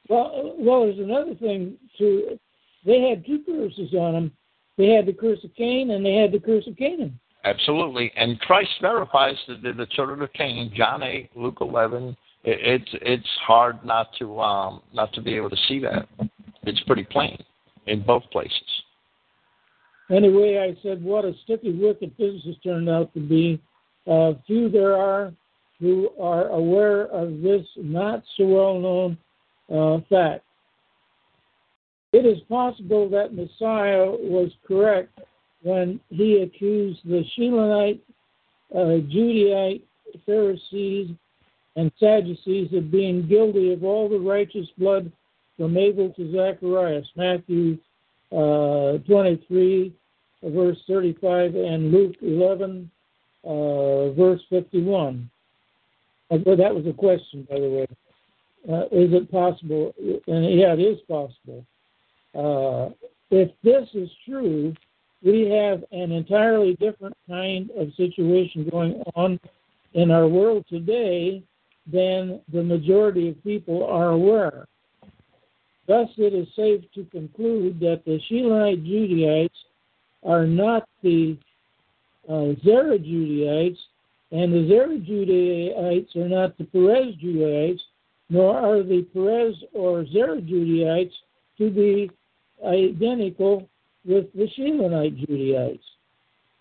Well, well, there's another thing too. They had two curses on them. They had the curse of Cain and they had the curse of Canaan. Absolutely, and Christ verifies that they're the children of Cain. John eight, Luke eleven. It, it's it's hard not to um not to be able to see that. It's pretty plain in both places. Anyway, I said, what a sticky wicket this has turned out to be. Uh, few there are who are aware of this not so well known uh, fact. It is possible that Messiah was correct when he accused the Shilonite, uh, Judaite, Pharisees, and Sadducees of being guilty of all the righteous blood from Abel to Zacharias. Matthew uh, 23, verse 35, and Luke 11, uh, verse 51. Uh, that was a question, by the way. Uh, is it possible? And yeah, it is possible. Uh, if this is true, we have an entirely different kind of situation going on in our world today than the majority of people are aware. Thus, it is safe to conclude that the Shilonite Judaites are not the uh, Zerah Judaites, and the Zerah Judaites are not the Perez Judaites, nor are the Perez or Zerah Judaites to be identical with the Shilonite Judaites.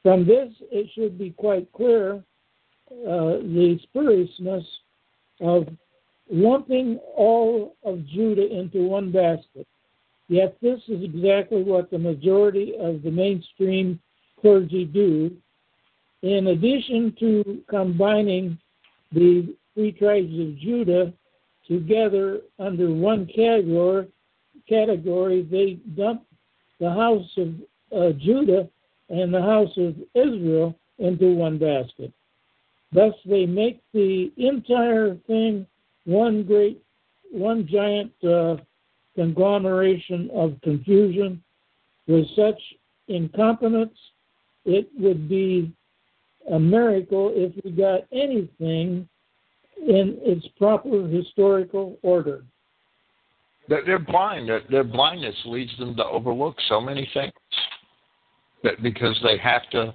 From this, it should be quite clear uh, the spuriousness of lumping all of Judah into one basket. Yet this is exactly what the majority of the mainstream clergy do. In addition to combining the three tribes of Judah together under one category, category they dump the house of uh, Judah and the house of Israel into one basket. Thus, they make the entire thing one great, one giant uh, conglomeration of confusion. With such incompetence, it would be a miracle if we got anything in its proper historical order. That They're blind. That Their blindness leads them to overlook so many things that because they have to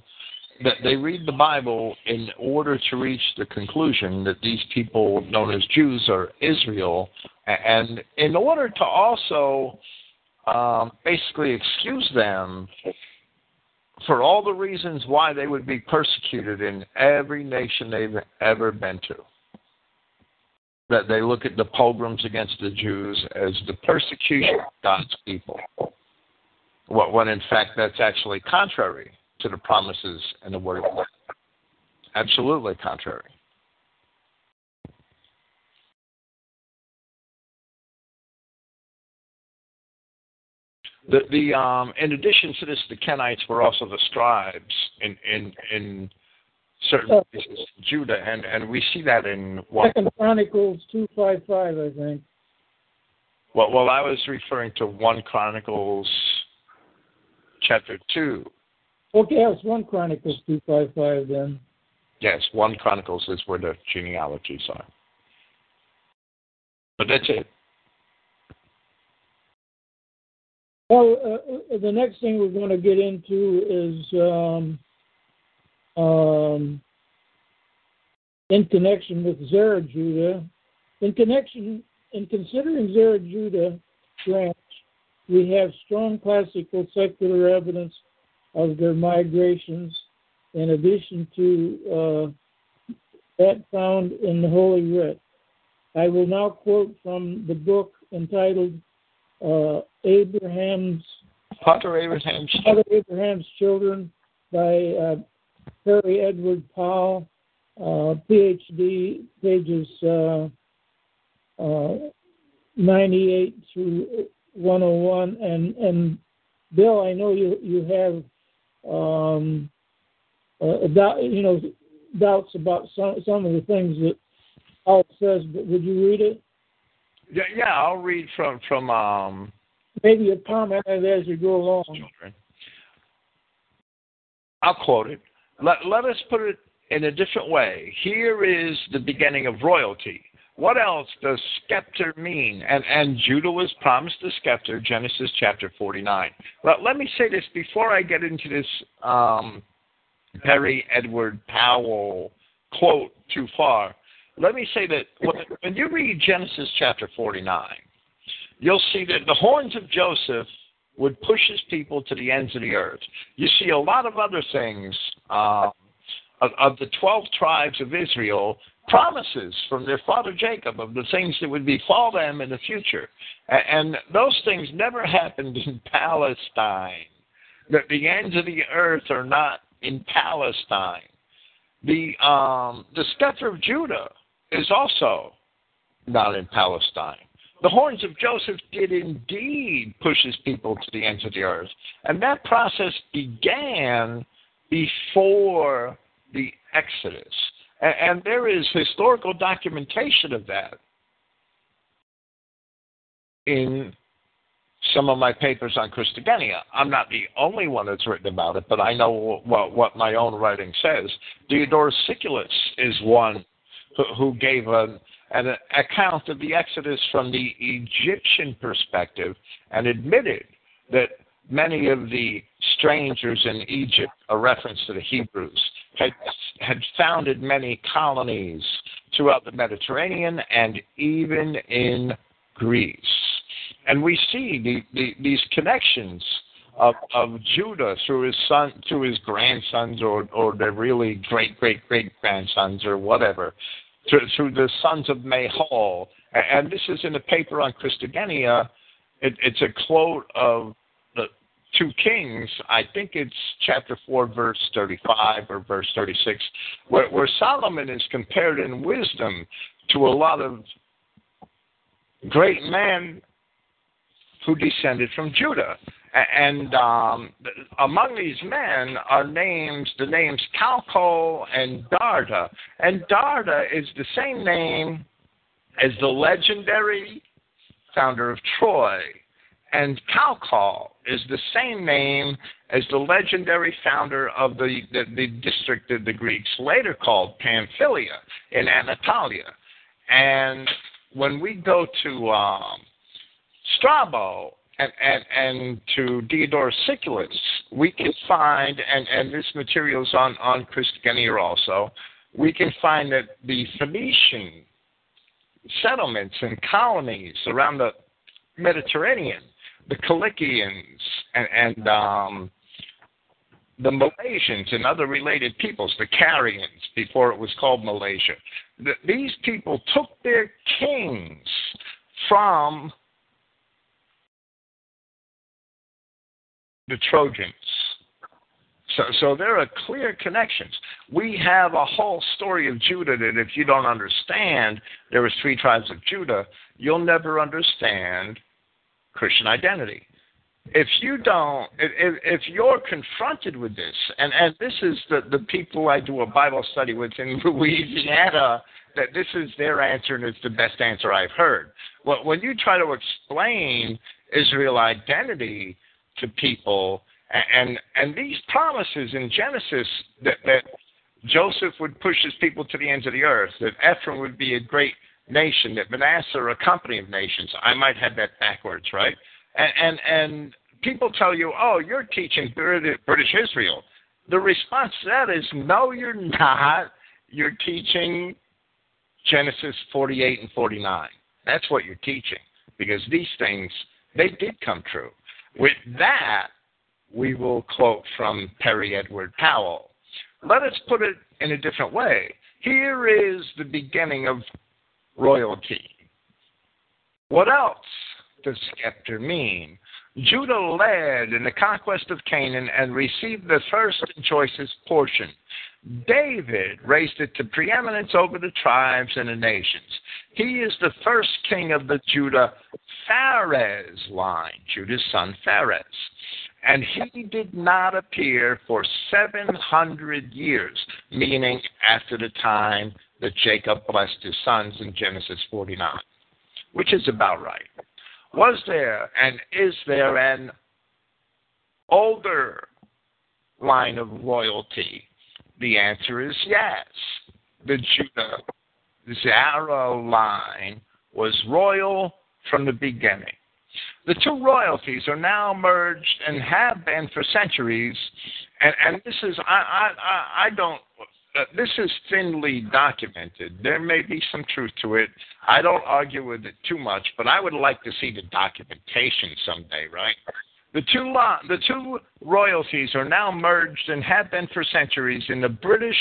that they read the Bible in order to reach the conclusion that these people known as Jews are Israel, and in order to also um, basically excuse them for all the reasons why they would be persecuted in every nation they've ever been to. That they look at the pogroms against the Jews as the persecution of God's people. When in fact that's actually contrary to the promises and the word of God. Absolutely contrary. The, the um, in addition to this, the Kenites were also the scribes in in in certain uh, places, Judah, and and we see that in what Second Chronicles two five five, I think. Well, well, I was referring to one Chronicles chapter two. Okay, it's one Chronicles two five five then. Yes, one Chronicles is where the genealogies are. But that's it. Well, uh, uh, the next thing we're going to get into is um, um, in connection with Zerah Judah. In connection, in considering Zerah Judah branch, we have strong classical secular evidence of their migrations, in addition to uh, that found in the Holy Writ. I will now quote from the book entitled uh, Abraham's Father Abraham's Father Abraham's Children by uh, Perry Edward Powell, uh, PhD, pages uh, uh, 98 through 101. And and Bill, I know you you have um, uh, doubt, you know doubts about some some of the things that Paul says, but would you read it? Yeah, yeah, I'll read from from um. Maybe a comment as you go along. Children. I'll quote it. Let let us put it in a different way. Here is the beginning of royalty. What else does scepter mean? And and Judah was promised a scepter, Genesis chapter 49. But let me say this before I get into this um, Perry Edward Powell quote too far let me say that when you read Genesis chapter 49, you'll see that the horns of Joseph would push his people to the ends of the earth. You see a lot of other things uh, of, of the 12 tribes of Israel, promises from their father Jacob of the things that would befall them in the future. And, those things never happened in Palestine. That the ends of the earth are not in Palestine. The um, the scepter of Judah is also not in Palestine. The horns of Joseph did indeed push his people to the ends of the earth. And that process began before the Exodus. And, and there is historical documentation of that in some of my papers on Christogenea. I'm not the only one that's written about it, but I know what, what my own writing says. Diodorus Siculus is one who gave a, an account of the Exodus from the Egyptian perspective and admitted that many of the strangers in Egypt, a reference to the Hebrews, had, had founded many colonies throughout the Mediterranean and even in Greece. And we see the, the, these connections of, of Judah through his son, through his grandsons, or or their really great great great grandsons, or whatever, through, through the sons of Mahol. And this is in a paper on Christogenea it, it's a quote of the two kings. I think it's chapter 4, verse 35 or verse 36, where, where Solomon is compared in wisdom to a lot of great men who descended from Judah. And um, among these men are names, the names Calcol and Darda. And Darda is the same name as the legendary founder of Troy. And Calcol is the same name as the legendary founder of the, the, the district that the Greeks later called Pamphylia in Anatolia. And when we go to um, Strabo and, and, and to Diodorus Siculus, we can find, and, and this material is on, on Christogenea also, we can find that the Phoenician settlements and colonies around the Mediterranean, the Cilicians and, and um, the Malaysians and other related peoples, the Carians, before it was called Malaysia, the, these people took their kings from the Trojans. So, so there are clear connections. We have a whole story of Judah that if you don't understand there was three tribes of Judah, you'll never understand Christian identity. If you don't, if, if you're confronted with this, and, and this is the, the people I do a Bible study with in Louisiana, that this is their answer and it's the best answer I've heard. Well, when you try to explain Israel identity, to people. And and these promises in Genesis that, that Joseph would push his people to the ends of the earth, that Ephraim would be a great nation, that Manasseh or a company of nations. I might have that backwards, right? And and, and people tell you, oh, you're teaching British Israel. The response to that is, no, you're not. You're teaching Genesis 48 and 49. That's what you're teaching because these things they did come true. With that, we will quote from Perry Edward Powell. Let us put it in a different way. Here is the beginning of royalty. What else does scepter mean? Judah led in the conquest of Canaan and received the first and choicest portion. David raised it to preeminence over the tribes and the nations. He is the first king of the Judah Phares line, Judah's son Phares. And he did not appear for 700 years, meaning after the time that Jacob blessed his sons in Genesis 49, which is about right. Was there and is there an older line of royalty the answer is yes. The Judah Zara line was royal from the beginning. The two royalties are now merged and have been for centuries. And, and this is, I, I, I don't, uh, this is thinly documented. There may be some truth to it. I don't argue with it too much, but I would like to see the documentation someday, right? The two, the two royalties are now merged and have been for centuries in the British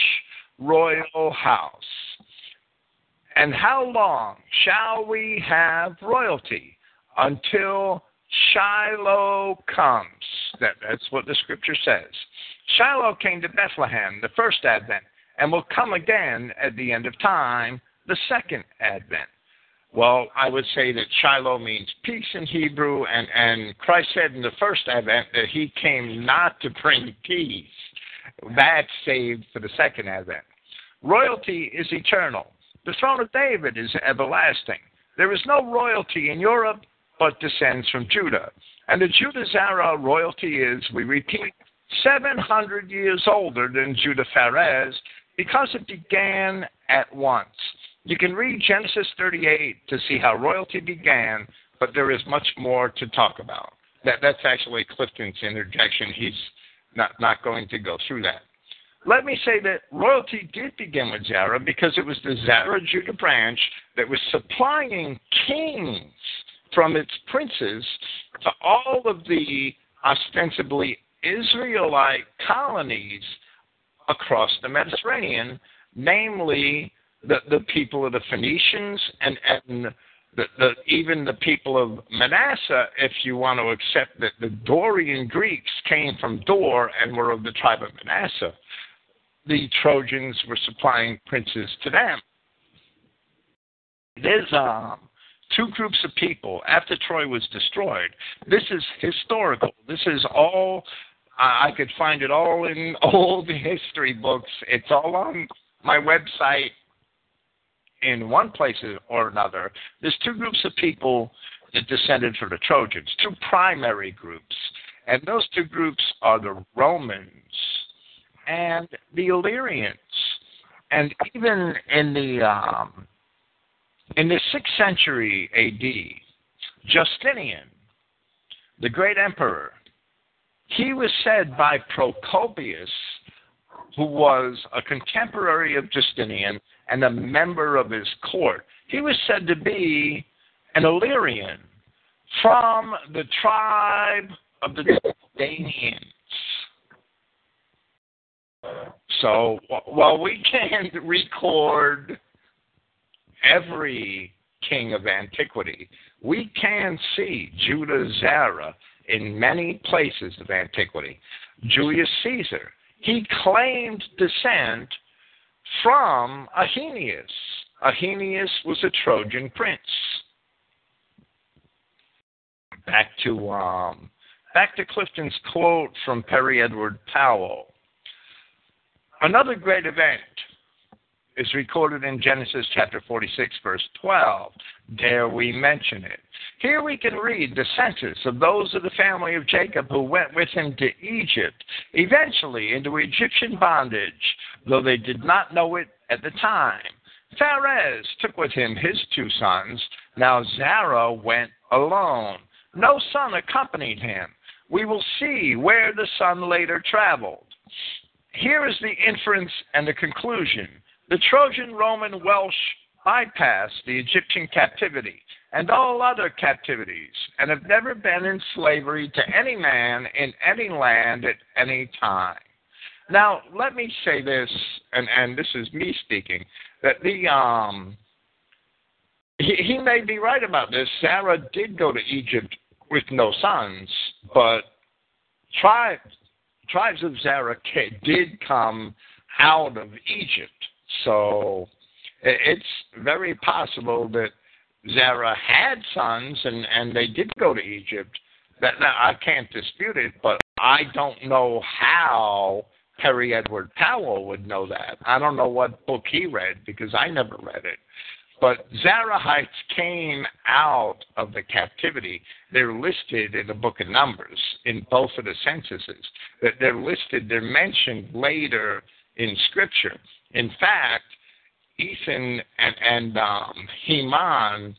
royal house. And how long shall we have royalty? Until Shiloh comes. That, that's what the scripture says. Shiloh came to Bethlehem, the first advent, and will come again at the end of time, the second advent. Well, I would say that Shiloh means peace in Hebrew, and, and Christ said in the first advent that he came not to bring peace. That's saved for the second advent. Royalty is eternal. The throne of David is everlasting. There is no royalty in Europe but descends from Judah. And the Judah Zara royalty is, we repeat, 700 years older than Judah Phares because it began at once. You can read Genesis 38 to see how royalty began, but there is much more to talk about. That, that's actually Clifton's interjection. He's not, not going to go through that. Let me say that royalty did begin with Zara because it was the Zara Judah branch that was supplying kings from its princes to all of the ostensibly Israelite colonies across the Mediterranean, namely the, the people of the Phoenicians and, and the, the, even the people of Manasseh, if you want to accept that the Dorian Greeks came from Dor and were of the tribe of Manasseh, the Trojans were supplying princes to them. There's um, two groups of people after Troy was destroyed. This is historical. This is all I could find it all in old history books. It's all on my website in one place or another. There's two groups of people that descended from the Trojans, two primary groups. And those two groups are the Romans and the Illyrians. And even in the um, in the sixth century AD, Justinian, the great emperor, he was said by Procopius, who was a contemporary of Justinian and a member of his court, he was said to be an Illyrian from the tribe of the Danians. So while we can't record every king of antiquity, we can see Judah Zerah in many places of antiquity. Julius Caesar, he claimed descent from Aeneas. Aeneas was a Trojan prince. Back to um, back to Clifton's quote from Perry Edward Powell. Another great event is recorded in Genesis chapter 46, verse 12. Dare we mention it? Here we can read the census of those of the family of Jacob who went with him to Egypt, eventually into Egyptian bondage, though they did not know it at the time. Pharez took with him his two sons. Now Zerah went alone. No son accompanied him. We will see where the son later traveled. Here is the inference and the conclusion. The Trojan, Roman, Welsh bypassed the Egyptian captivity and all other captivities and have never been in slavery to any man in any land at any time. Now, let me say this, and, and this is me speaking, that the um, he, he may be right about this. Zerah did go to Egypt with no sons, but tribes tribes of Zerah did come out of Egypt. So it's very possible that Zerah had sons and, and they did go to Egypt. That now, I can't dispute it, but I don't know how Perry Edward Powell would know that. I don't know what book he read because I never read it. But Zerahites came out of the captivity. They're listed in the book of Numbers in both of the censuses. That they're listed, they're mentioned later in Scripture. In fact, Ethan and, and um, Heman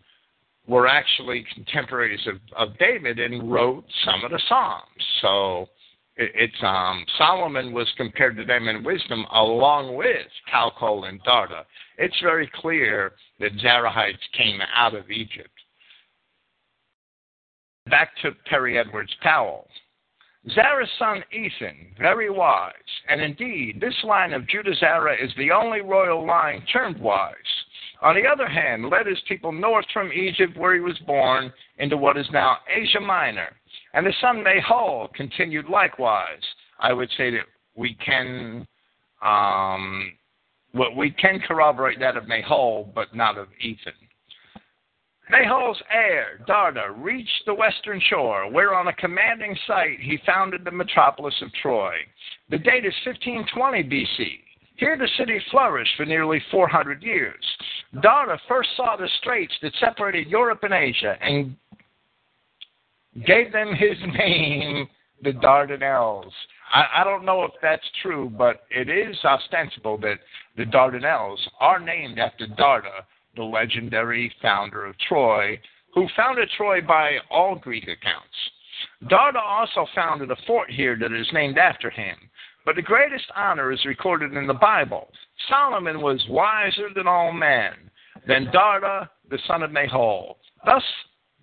were actually contemporaries of, of David and wrote some of the Psalms. So it, it's um, Solomon was compared to them in wisdom along with Calcol and Darda. It's very clear that Zerahites came out of Egypt. Back to Perry Edwards Powell. Zerah's son Ethan, very wise, and indeed, this line of Judah Zerah is the only royal line termed wise. On the other hand, led his people north from Egypt, where he was born, into what is now Asia Minor. And the son Mahol continued likewise. I would say that we can um, well, we can corroborate that of Mahol, but not of Ethan. Mahol's heir, Darda, reached the western shore, where on a commanding site he founded the metropolis of Troy. The date is 1520 BC. Here the city flourished for nearly 400 years. Darda first saw the straits that separated Europe and Asia and gave them his name, the Dardanelles. I, I don't know if that's true, but it is ostensible that the Dardanelles are named after Darda, the legendary founder of Troy, who founded Troy by all Greek accounts. Darda also founded a fort here that is named after him. But the greatest honor is recorded in the Bible. Solomon was wiser than all men, than Darda, the son of Mahol. Thus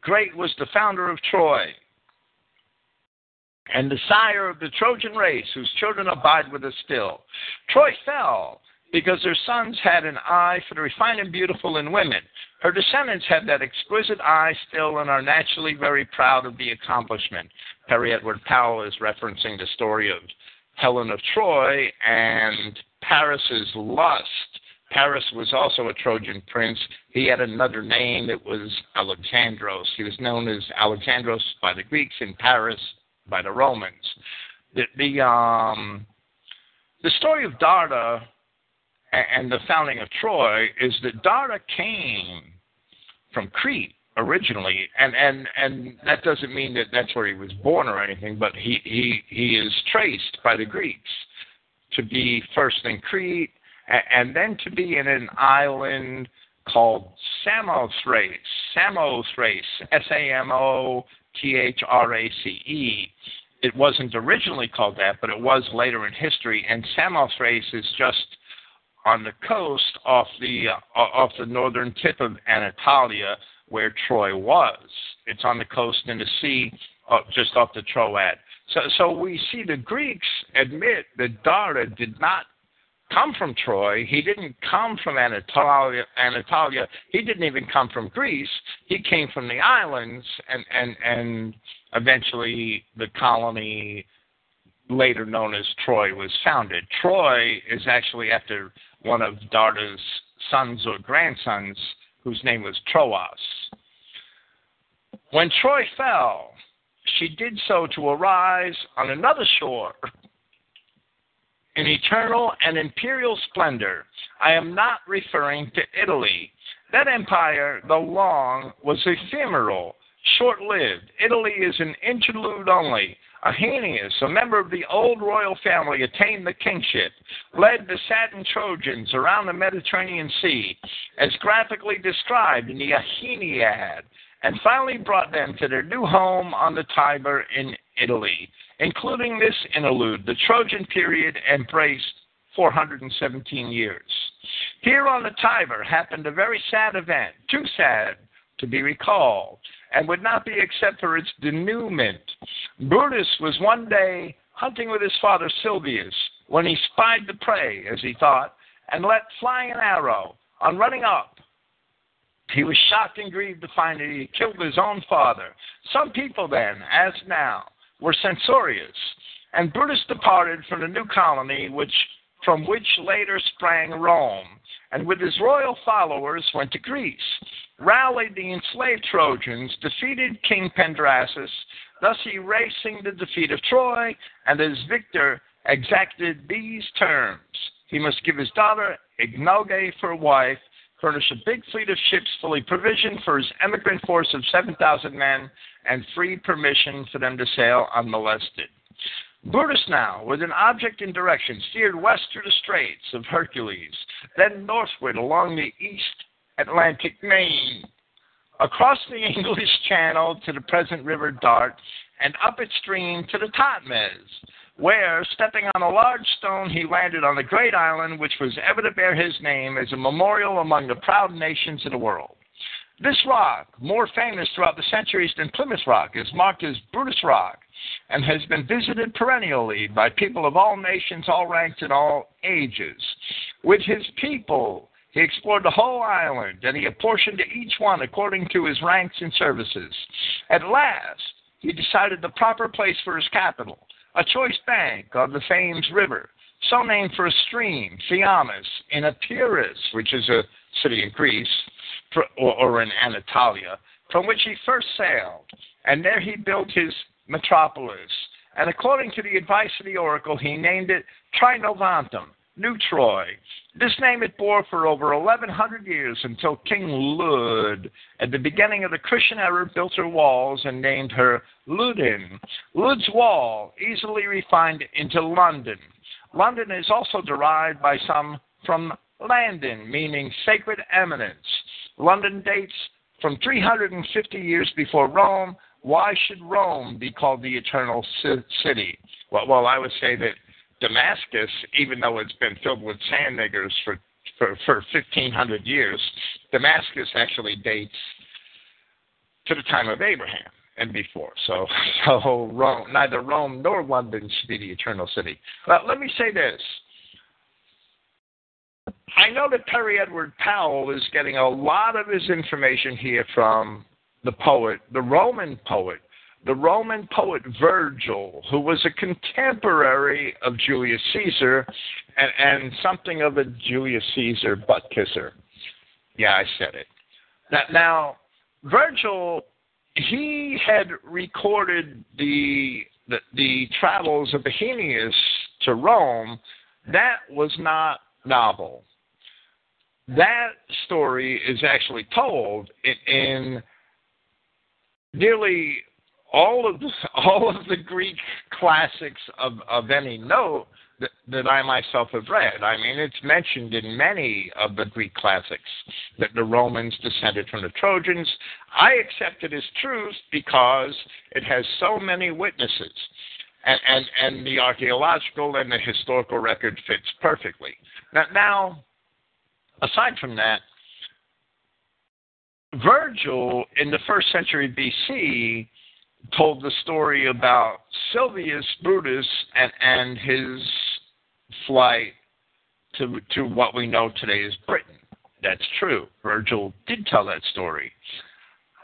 great was the founder of Troy, and the sire of the Trojan race, whose children abide with us still. Troy fell, because her sons had an eye for the refined and beautiful in women. Her descendants have that exquisite eye still and are naturally very proud of the accomplishment. Perry Edward Powell is referencing the story of Helen of Troy and Paris's lust. Paris was also a Trojan prince. He had another name. It was Alexandros. He was known as Alexandros by the Greeks and Paris by the Romans. The the um the story of Darda and the founding of Troy is that Dara came from Crete originally, and and and that doesn't mean that that's where he was born or anything, but he he he is traced by the Greeks to be first in Crete and, then to be in an island called Samothrace, Samothrace, S A M O T H R A C E. It wasn't originally called that, but it was later in history. And Samothrace is just on the coast off the uh, off the northern tip of Anatolia, where Troy was. It's on the coast in the sea, uh, just off the Troad. So, so we see the Greeks admit that Darda did not come from Troy. He didn't come from Anatolia. Anatolia. He didn't even come from Greece. He came from the islands, and and and eventually the colony, later known as Troy, was founded. Troy is actually after one of Darda's sons or grandsons, whose name was Troas. When Troy fell, she did so to arise on another shore in eternal and imperial splendor. I am not referring to Italy. That empire, though long, was ephemeral, short lived. Italy is an interlude only. Aeneas, a member of the old royal family, attained the kingship, led the saddened Trojans around the Mediterranean Sea, as graphically described in the Aeneid, and finally brought them to their new home on the Tiber in Italy. Including this interlude, the Trojan period embraced 417 years. Here on the Tiber happened a very sad event, too sad to be recalled, and would not be except for its denouement. Brutus was one day hunting with his father Silvius when he spied the prey, as he thought, and let fly an arrow. On running up, he was shocked and grieved to find that he had killed his own father. Some people then, as now, were censorious, and Brutus departed from the new colony which from which later sprang Rome, and with his royal followers went to Greece, rallied the enslaved Trojans, defeated King Pandrasus, thus erasing the defeat of Troy, and as victor exacted these terms. He must give his daughter Ignoge for wife, furnish a big fleet of ships fully provisioned for his emigrant force of 7,000 men, and free permission for them to sail unmolested. Brutus now, with an object in direction, steered west through the Straits of Hercules, then northward along the East Atlantic main, across the English Channel to the present River Dart, and up its stream to the Totnes, where, stepping on a large stone, he landed on the great island which was ever to bear his name as a memorial among the proud nations of the world. This rock, more famous throughout the centuries than Plymouth Rock, is marked as Brutus Rock and has been visited perennially by people of all nations, all ranks, and all ages. With his people, he explored the whole island, and he apportioned to each one according to his ranks and services. At last, he decided the proper place for his capital, a choice bank of the Thames River, so named for a stream, Thyamis, in Epirus, which is a city in Greece, or in Anatolia, from which he first sailed, and there he built his metropolis. And according to the advice of the oracle, he named it Trinovantum, New Troy. This name it bore for over 1100 years until King Lud, at the beginning of the Christian era, built her walls and named her Ludin. Lud's wall easily refined into London. London is also derived by some from Landon, meaning sacred eminence. London dates from 350 years before Rome. Why should Rome be called the eternal city? Well, well, I would say that Damascus, even though it's been filled with sand niggers for, for, for 1,500 years, Damascus actually dates to the time of Abraham and before. So, so Rome, neither Rome nor London should be the eternal city. But let me say this. I know that Perry Edward Powell is getting a lot of his information here from the poet, the Roman poet, the Roman poet Virgil, who was a contemporary of Julius Caesar and, and something of a Julius Caesar butt kisser. Yeah, I said it. Now, now Virgil, he had recorded the, the the travels of Aeneas to Rome. That was not novel. That story is actually told in, in nearly all of the, all of the Greek classics of, of any note that, that I myself have read. I mean, it's mentioned in many of the Greek classics that the Romans descended from the Trojans. I accept it as truth because it has so many witnesses. And, and, and the archaeological and the historical record fits perfectly. Now, now, aside from that, Virgil in the first century BC told the story about Silvius Brutus and, and his flight to, to what we know today as Britain. That's true. Virgil did tell that story.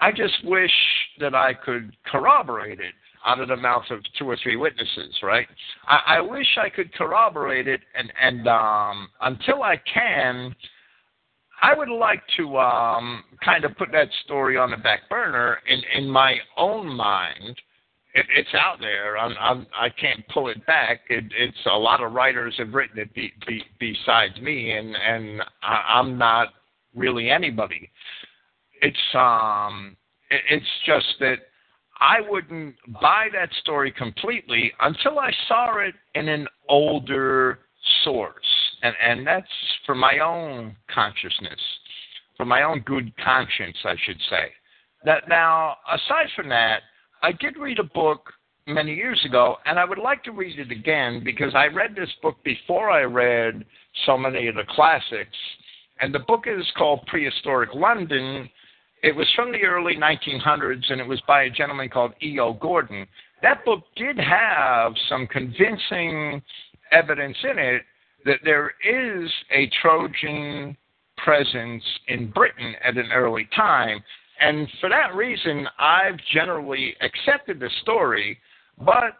I just wish that I could corroborate it out of the mouth of two or three witnesses, right? I, I wish I could corroborate it, and and um, until I can, I would like to um, kind of put that story on the back burner in, in my own mind. It, it's out there. I'm, I'm, I can't pull it back. It, it's a lot of writers have written it be, be, besides me, and and I, I'm not really anybody. It's um, it, it's just that I wouldn't buy that story completely until I saw it in an older source and and that's for my own consciousness, for my own good conscience, I should say. That now, aside from that, I did read a book many years ago, and I would like to read it again because I read this book before I read so many of the classics, and the book is called Prehistoric London. It was from the early 1900s, and it was by a gentleman called E.O. Gordon. That book did have some convincing evidence in it that there is a Trojan presence in Britain at an early time. And for that reason, I've generally accepted the story, but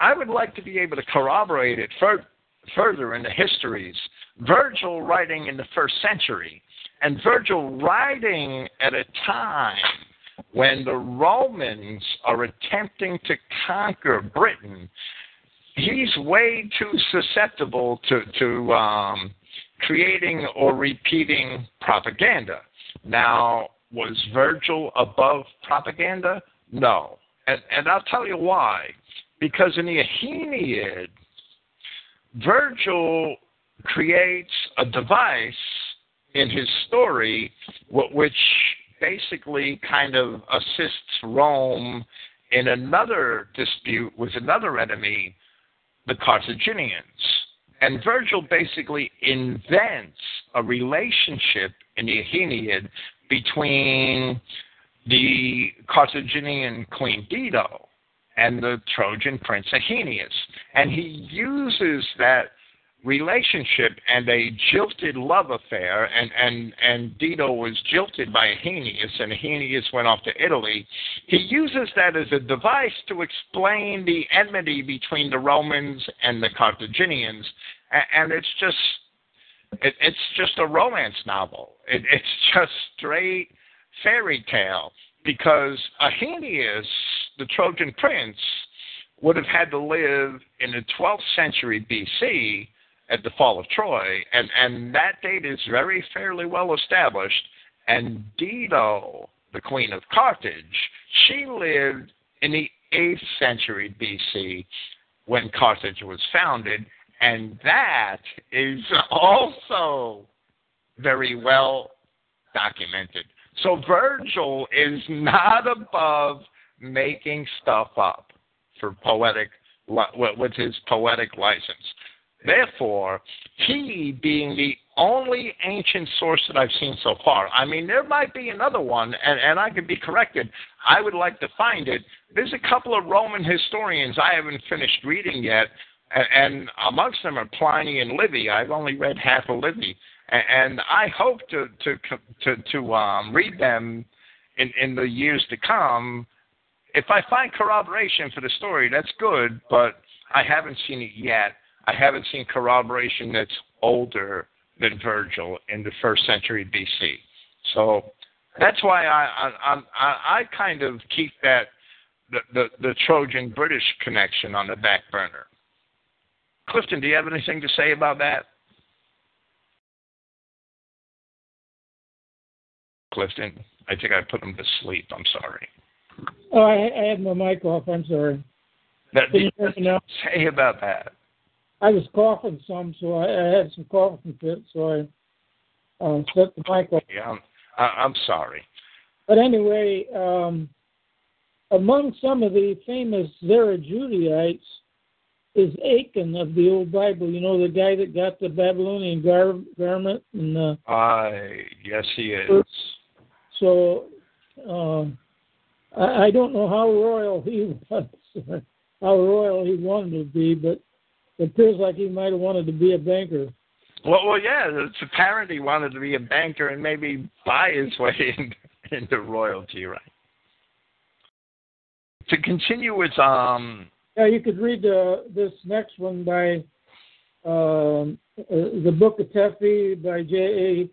I would like to be able to corroborate it fur- further in the histories. Virgil writing in the first century, and Virgil writing at a time when the Romans are attempting to conquer Britain he's way too susceptible to to um, creating or repeating propaganda. Now, was Virgil above propaganda? No, and and I'll tell you why. Because in the Aeneid, Virgil creates a device in his story which basically kind of assists Rome in another dispute with another enemy the Carthaginians. And Virgil basically invents a relationship in the Aeneid between the Carthaginian Queen Dido and the Trojan Prince Aeneas. And he uses that relationship and a jilted love affair, and, and, and Dido was jilted by Aeneas, and Aeneas went off to Italy. He uses that as a device to explain the enmity between the Romans and the Carthaginians, and, and it's just it, it's just a romance novel. It, it's just straight fairy tale because Aeneas, the Trojan prince, would have had to live in the 12th century BC at the fall of Troy, and, and that date is very fairly well established. And Dido, the queen of Carthage, she lived in the 8th century BC when Carthage was founded, and that is also very well documented. So Virgil is not above making stuff up for poetic with his poetic license. Therefore, he being the only ancient source that I've seen so far. I mean, there might be another one, and, and I could be corrected. I would like to find it. There's a couple of Roman historians I haven't finished reading yet, and, and amongst them are Pliny and Livy. I've only read half of Livy. and I hope to to to to um, read them in in the years to come. If I find corroboration for the story, that's good, but I haven't seen it yet. I haven't seen corroboration that's older than Virgil in the first century BC. So that's why I I I, I kind of keep that the, the the Trojan British connection on the back burner. Clifton, do you have anything to say about that? Clifton, I think I put him to sleep. I'm sorry. Oh, I, I had my mic off. I'm sorry. That, you hear me now? Say about that. I was coughing some, so I, I had some coughing fits, so I uh, set the mic off. Yeah, I'm, I'm sorry. But anyway, um, among some of the famous Zerah-Judaites is Achan of the Old Bible. You know, the guy that got the Babylonian gar- garment and the. I yes, he is. So, uh, I, I don't know how royal he was, how royal he wanted to be, but it appears like he might have wanted to be a banker. Well, well, yeah, it's apparent he wanted to be a banker and maybe buy his way in, into royalty, right? To continue with um. Yeah, you could read uh, this next one by um, uh, the Book of Tephi by J. A.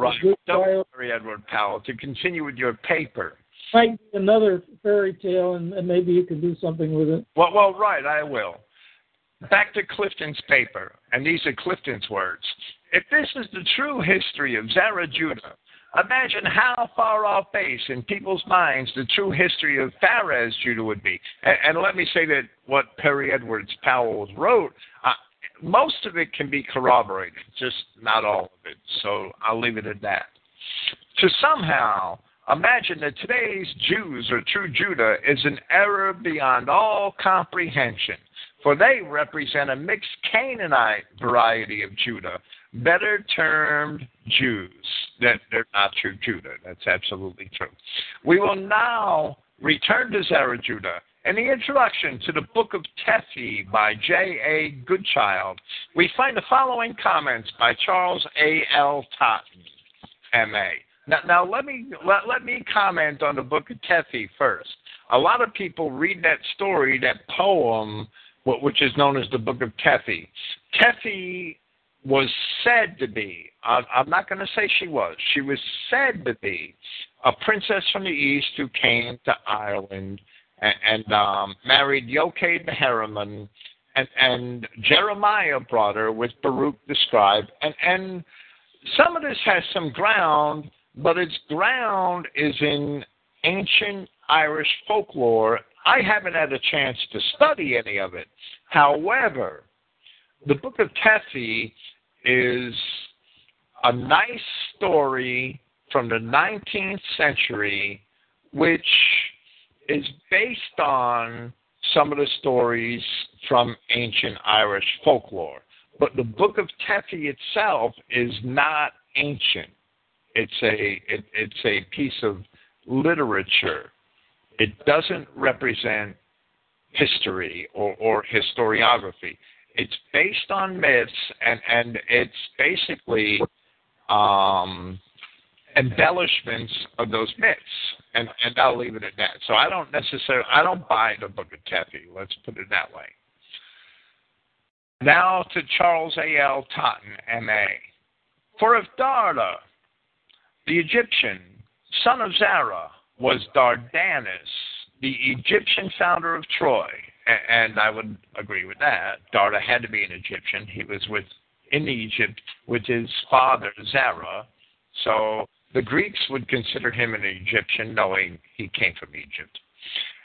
Right. Sorry, Edward Powell. To continue with your paper. Might be another fairy tale, and, and maybe you can do something with it. Well, well, right. I will. Back to Clifton's paper, and these are Clifton's words. If this is the true history of Zerah Judah, imagine how far off base in people's minds the true history of Phares Judah would be. And, and let me say that what Perry Edwards Powell wrote, uh, most of it can be corroborated, just not all of it. So I'll leave it at that. To somehow imagine that today's Jews or true Judah is an error beyond all comprehension for they represent a mixed Canaanite variety of Judah, better termed Jews. That they're not true Judah. That's absolutely true. We will now return to Zerah Judah. In the introduction to the book of Tephi by J.A. Goodchild, we find the following comments by Charles A. L. Totten, M.A. Now, now let me let, let me comment on the book of Tephi first. A lot of people read that story, that poem, which is known as the Book of Tephi. Tephi was said to be, I'm not going to say she was, she was said to be a princess from the east who came to Ireland and, and um, married Yochai the Heremon, and, and Jeremiah brought her with Baruch the scribe. And, and some of this has some ground, but its ground is in ancient Irish folklore I haven't had a chance to study any of it. However, the Book of Tephi is a nice story from the 19th century, which is based on some of the stories from ancient Irish folklore. But the Book of Tephi itself is not ancient. It's a it, it's a piece of literature it doesn't represent history or, or historiography. It's based on myths, and, and it's basically um, embellishments of those myths. And, and I'll leave it at that. So I don't necessarily, I don't buy the Book of Tephi. Let's put it that way. Now to Charles A. L. Totten, M.A. For if Darda, the Egyptian, son of Zerah, was Dardanus, the Egyptian founder of Troy. And I would agree with that. Darda had to be an Egyptian. He was with in Egypt with his father Zerah. So the Greeks would consider him an Egyptian, knowing he came from Egypt.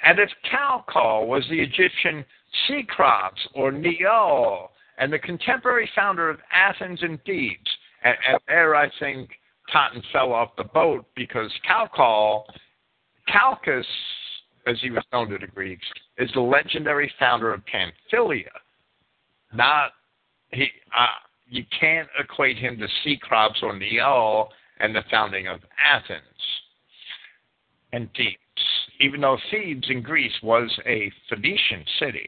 And if Calcol was the Egyptian Cecrops or Neol, and the contemporary founder of Athens and Thebes, and, and there I think Totten fell off the boat because Calcol Calchas, as he was known to the Greeks, is the legendary founder of Pamphylia. Not he. Uh, you can't equate him to Cecrops or Neol and the founding of Athens and Thebes, even though Thebes in Greece was a Phoenician city.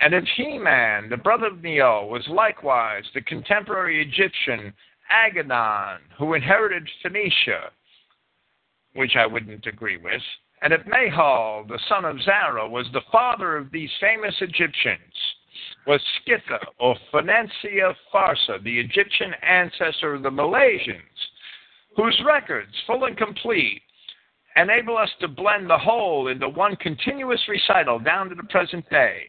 And if Heman, the brother of Neol, was likewise the contemporary Egyptian Agaddon, who inherited Phoenicia, which I wouldn't agree with, and that Mahol, the son of Zerah, was the father of these famous Egyptians, was Skitha or Phoenencia Farsa, the Egyptian ancestor of the Milesians, whose records, full and complete, enable us to blend the whole into one continuous recital down to the present day.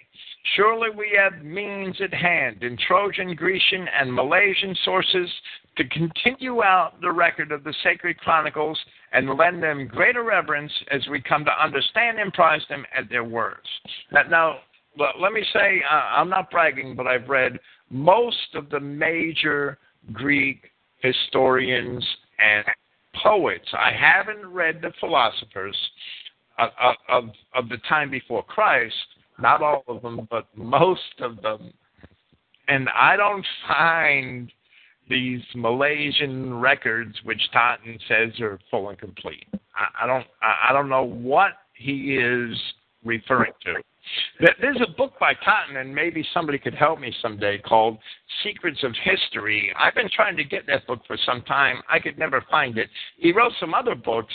Surely we have means at hand in Trojan, Grecian, and Milesian sources to continue out the record of the sacred chronicles and lend them greater reverence as we come to understand and prize them at their words. Now, now let me say, uh, I'm not bragging, but I've read most of the major Greek historians and poets. I haven't read the philosophers of, of, of the time before Christ, not all of them, but most of them. And I don't find these Milesian records, which Totten says are full and complete. I, I don't, I, I don't know what he is referring to. There's a book by Totten, and maybe somebody could help me someday, called Secrets of History. I've been trying to get that book for some time. I could never find it. He wrote some other books,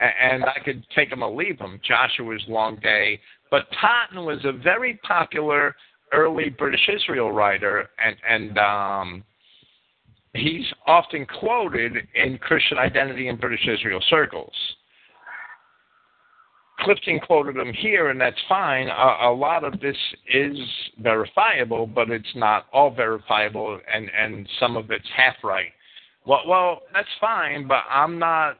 and I could take them or leave them. Joshua's Long Day. But Totten was a very popular early British Israel writer, and, and um, he's often quoted in Christian identity in British Israel circles. Clifton quoted him here, and that's fine. A, a, lot of this is verifiable, but it's not all verifiable, and, and some of it's half right. Well, well, that's fine, but I'm not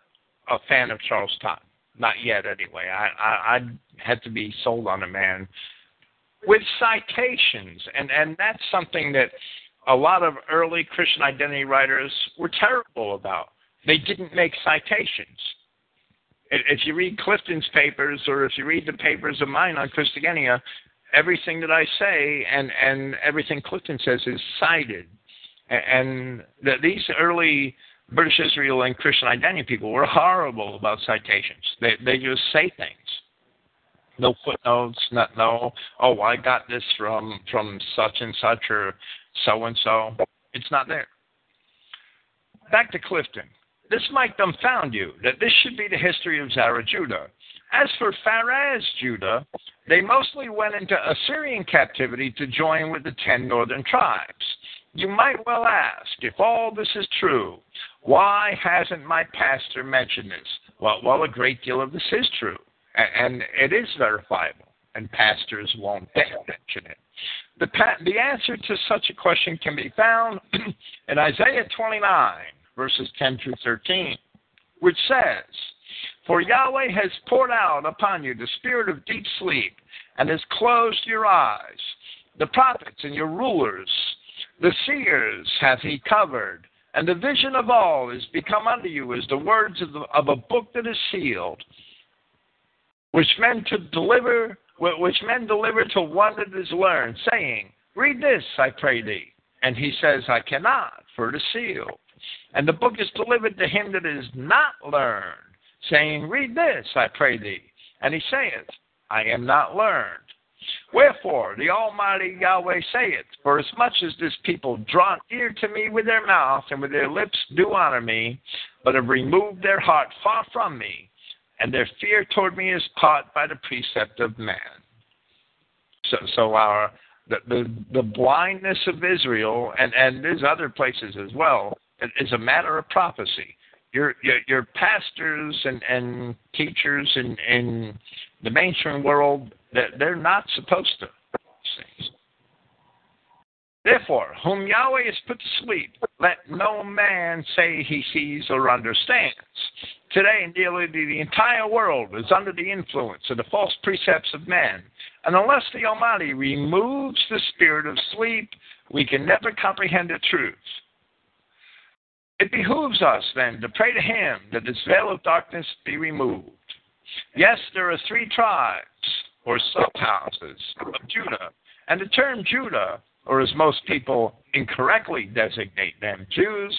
a fan of Charles Todd. Not yet, anyway. I, I, I had to be sold on a man with citations, and, and that's something that a lot of early Christian identity writers were terrible about. They didn't make citations if you read Clifton's papers or if you read the papers of mine on Christogenea, everything that I say and, and everything Clifton says is cited. And the, these early British Israel and Christian identity people were horrible about citations. They, they just say things. No footnotes, not no, oh, I got this from, from such and such or so and so. It's not there. Back to Clifton. This might dumbfound you that this should be the history of Zerah Judah. As for Phares Judah, they mostly went into Assyrian captivity to join with the ten northern tribes. You might well ask, if all this is true, why hasn't my pastor mentioned this? Well, well, a great deal of this is true, and it is verifiable, and pastors won't mention it. The, the answer to such a question can be found in Isaiah 29, verses 10 through 13, which says, For Yahweh has poured out upon you the spirit of deep sleep and has closed your eyes. The prophets and your rulers, the seers hath he covered, and the vision of all is become unto you as the words of, the, of a book that is sealed, which men to deliver, which men deliver to one that is learned, saying, Read this, I pray thee. And he says, I cannot, for it is sealed. And the book is delivered to him that is not learned, saying, Read this, I pray thee. And he saith, I am not learned. Wherefore the Almighty Yahweh saith, For as much as this people draw near to me with their mouth, and with their lips do honor me, but have removed their heart far from me, and their fear toward me is taught by the precept of man. So, so our the, the, the blindness of Israel, and, and there's other places as well, is a matter of prophecy. Your your, your pastors and, and teachers in, in the mainstream world, they're not supposed to. Therefore, whom Yahweh has put to sleep, let no man say he sees or understands. Today, nearly the entire world is under the influence of the false precepts of man. And unless the Almighty removes the spirit of sleep, we can never comprehend the truth. It behooves us then to pray to Him that this veil of darkness be removed. Yes, there are three tribes or subhouses of Judah, and the term Judah, or as most people incorrectly designate them, Jews,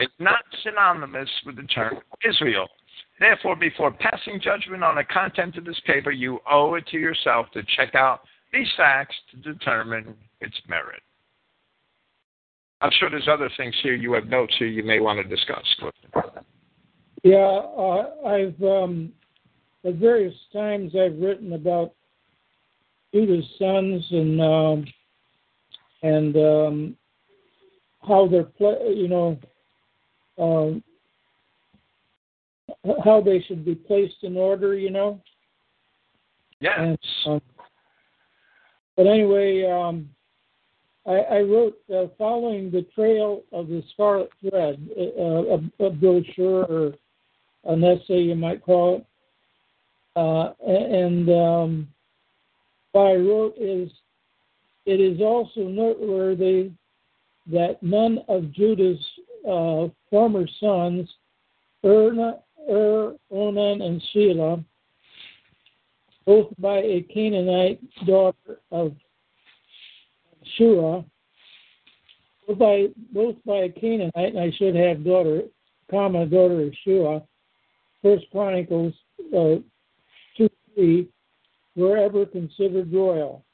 is not synonymous with the term Israel. Therefore, before passing judgment on the content of this paper, you owe it to yourself to check out these facts to determine its merit. I'm sure there's other things here you have notes here you may want to discuss. Yeah, uh, I've um, at various times I've written about Judah's sons and um, and um, how they're pla- you know um, how they should be placed in order, you know. Yes. And, um, but anyway, um, I, I wrote uh, following the trail of the scarlet thread, uh, a, a brochure or an essay, you might call it. Uh, and um, what I wrote is, it is also noteworthy that none of Judah's uh, former sons, Erna, Er, Onan, and Shelah, both by a Canaanite daughter of Shua, both by, both by a Canaanite, and I should have daughter, comma, daughter of Shua, First Chronicles uh, 2 3, were ever considered royal.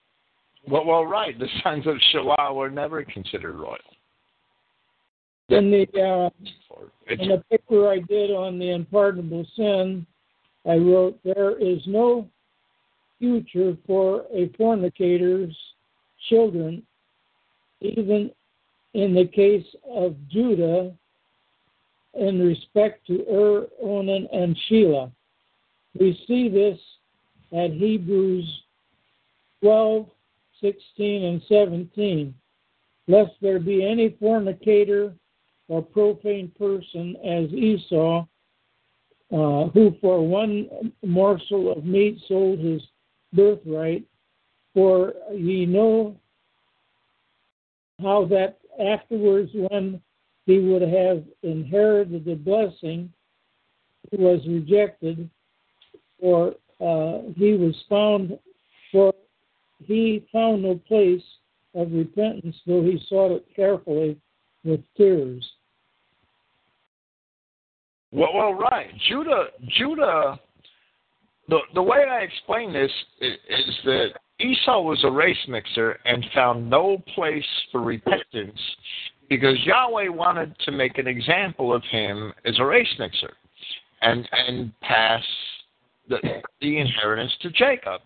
Well, well, right. The sons of Shelah were never considered royal. In the uh, in a paper I did on the unpardonable sin, I wrote, There is no future for a fornicator's children, even in the case of Judah, in respect to Ur, Onan, and Shelah. We see this at Hebrews 12, 16, and 17. Lest there be any fornicator or profane person as Esau, uh, who for one morsel of meat sold his birthright. For ye know how that afterwards, when he would have inherited the blessing, he was rejected, for uh, he was found, for he found no place of repentance, though he sought it carefully with tears. well, well, right. Judah, Judah. The the way I explain this is, is that Esau was a race mixer and found no place for repentance because Yahweh wanted to make an example of him as a race mixer and and pass the the inheritance to Jacob.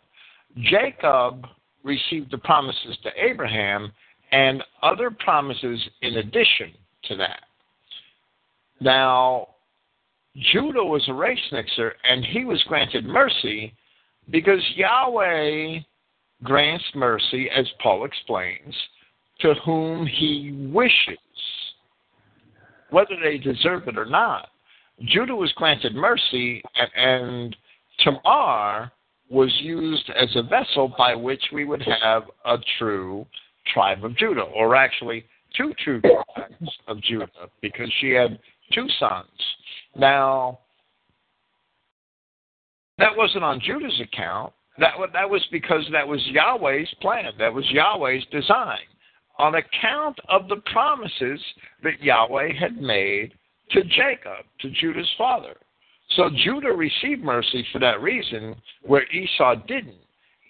Jacob received the promises to Abraham and other promises in addition to that. Now, Judah was a race mixer and he was granted mercy because Yahweh grants mercy, as Paul explains, to whom he wishes, whether they deserve it or not. Judah was granted mercy, and, and Tamar was used as a vessel by which we would have a true tribe of Judah, or actually two true tribes of Judah, because she had two sons. Now, that wasn't on Judah's account. That that was because that was Yahweh's plan. That was Yahweh's design. On account of the promises that Yahweh had made to Jacob, to Judah's father. So Judah received mercy for that reason, where Esau didn't.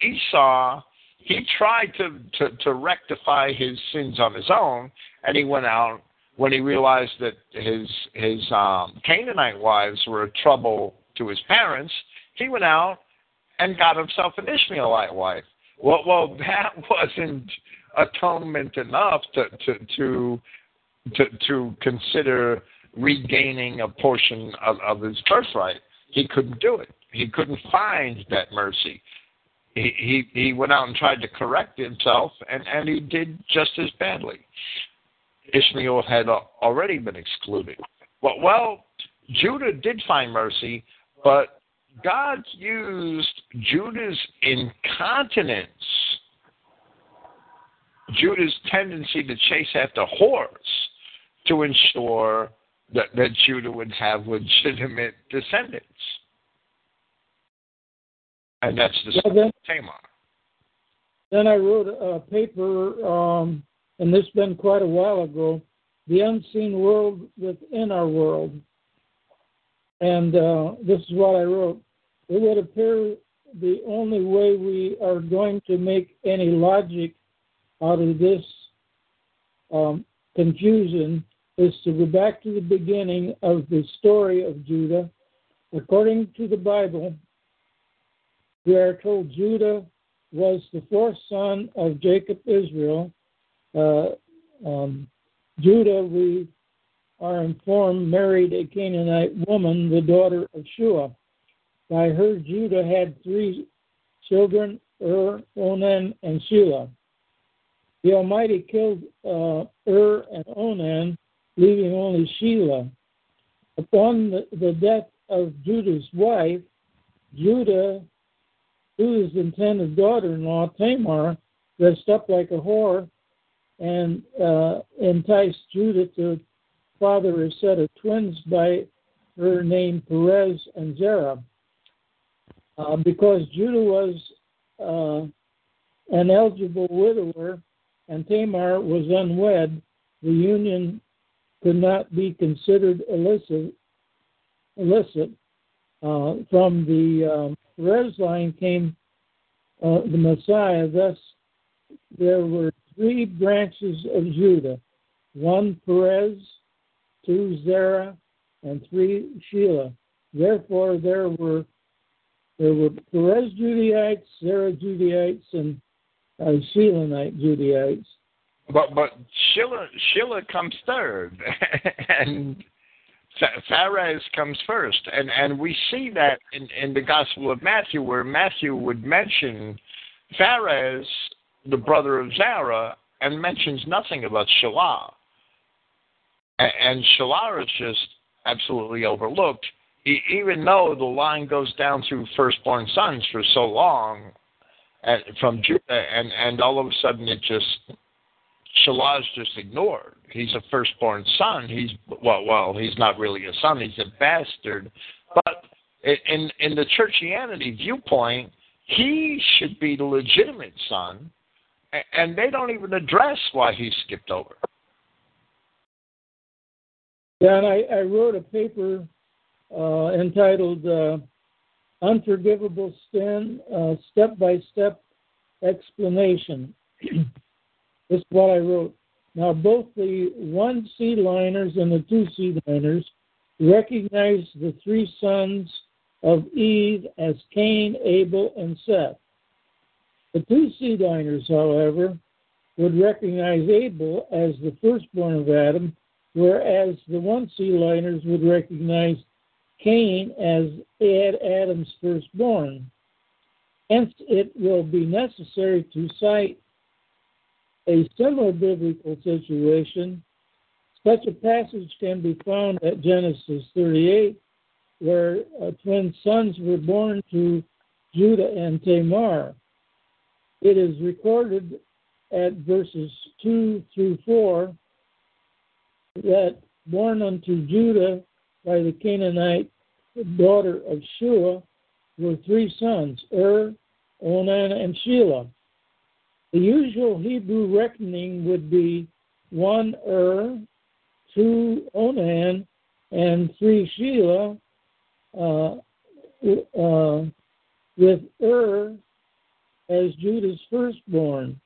Esau, he tried to, to, to rectify his sins on his own, and he went out when he realized that his his um, Canaanite wives were a trouble to his parents. He went out and got himself an Ishmaelite wife. Well, well, that wasn't atonement enough to to to to, to consider regaining a portion of, of his birthright. He couldn't do it. He couldn't find that mercy. He, he he went out and tried to correct himself, and and he did just as badly. Ishmael had already been excluded. Well, well, Judah did find mercy, but God used Judah's incontinence, Judah's tendency to chase after whores, to ensure that, that Judah would have legitimate descendants. And that's the Well, then- Tamar. Then I wrote a paper, um, and this has been quite a while ago, The Unseen World Within Our World. And uh, this is what I wrote. It would appear the only way we are going to make any logic out of this um, confusion is to go back to the beginning of the story of Judah. According to the Bible, we are told Judah was the fourth son of Jacob Israel. Uh, um, Judah, we are informed, married a Canaanite woman, the daughter of Shua. By her, Judah had three children, Ur, Onan, and Shelah. The Almighty killed uh, Ur and Onan, leaving only Shelah. Upon the, the death of Judah's wife, Judah, Judah's intended daughter-in-law, Tamar, dressed up like a whore and uh, enticed Judah to father a set of twins by her name Perez and Zerah. Uh, because Judah was uh, an eligible widower and Tamar was unwed, the union could not be considered illicit. illicit. Uh, from the um, Perez line came uh, the Messiah. Thus, there were three branches of Judah one Perez, two Zerah, and three Shelah. Therefore, there were there were Perez Judaites, Zerah Judaites, and uh, Shelanite Judaites. But but Shelah Shelah comes third, and Phares comes first, and and we see that in in the Gospel of Matthew, where Matthew would mention Phares, the brother of Zerah, and mentions nothing about Shelah, and, and Shelah is just absolutely overlooked, even though the line goes down through firstborn sons for so long, from Judah, and and all of a sudden it just Shelah is just ignored. He's a firstborn son. He's well, well, he's not really a son. He's a bastard. But in in the churchianity viewpoint, he should be the legitimate son, and they don't even address why he skipped over. Yeah, and I, I wrote a paper uh, entitled uh, "Unforgivable Sin: Step by Step Explanation." this is what I wrote. Now, both the one seed liners and the two seed liners recognize the three sons of Eve as Cain, Abel, and Seth. The two seed liners, however, would recognize Abel as the firstborn of Adam, whereas the one seed liners would recognize Cain as Adam's firstborn. Hence, it will be necessary to cite a similar biblical situation. Such a passage can be found at Genesis 38, where uh, twin sons were born to Judah and Tamar. It is recorded at verses 2 through 4 that born unto Judah by the Canaanite daughter of Shua were three sons, Ur, Onan, and Shelah. The usual Hebrew reckoning would be one Ur, two Onan, and three Shelah, uh, uh, with Ur as Judah's firstborn.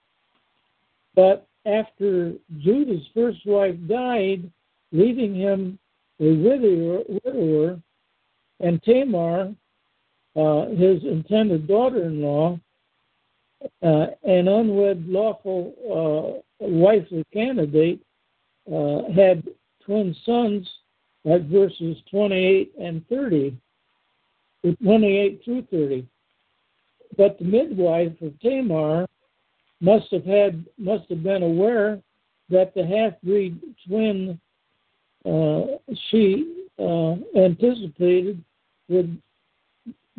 But after Judah's first wife died, leaving him a widower, widower and Tamar, uh, his intended daughter in law, uh, an unwed lawful uh, wifely candidate, uh, had twin sons at verses 28 and 30, 28 through 30. But the midwife of Tamar must have had must have been aware that the half breed twin uh, she uh, anticipated would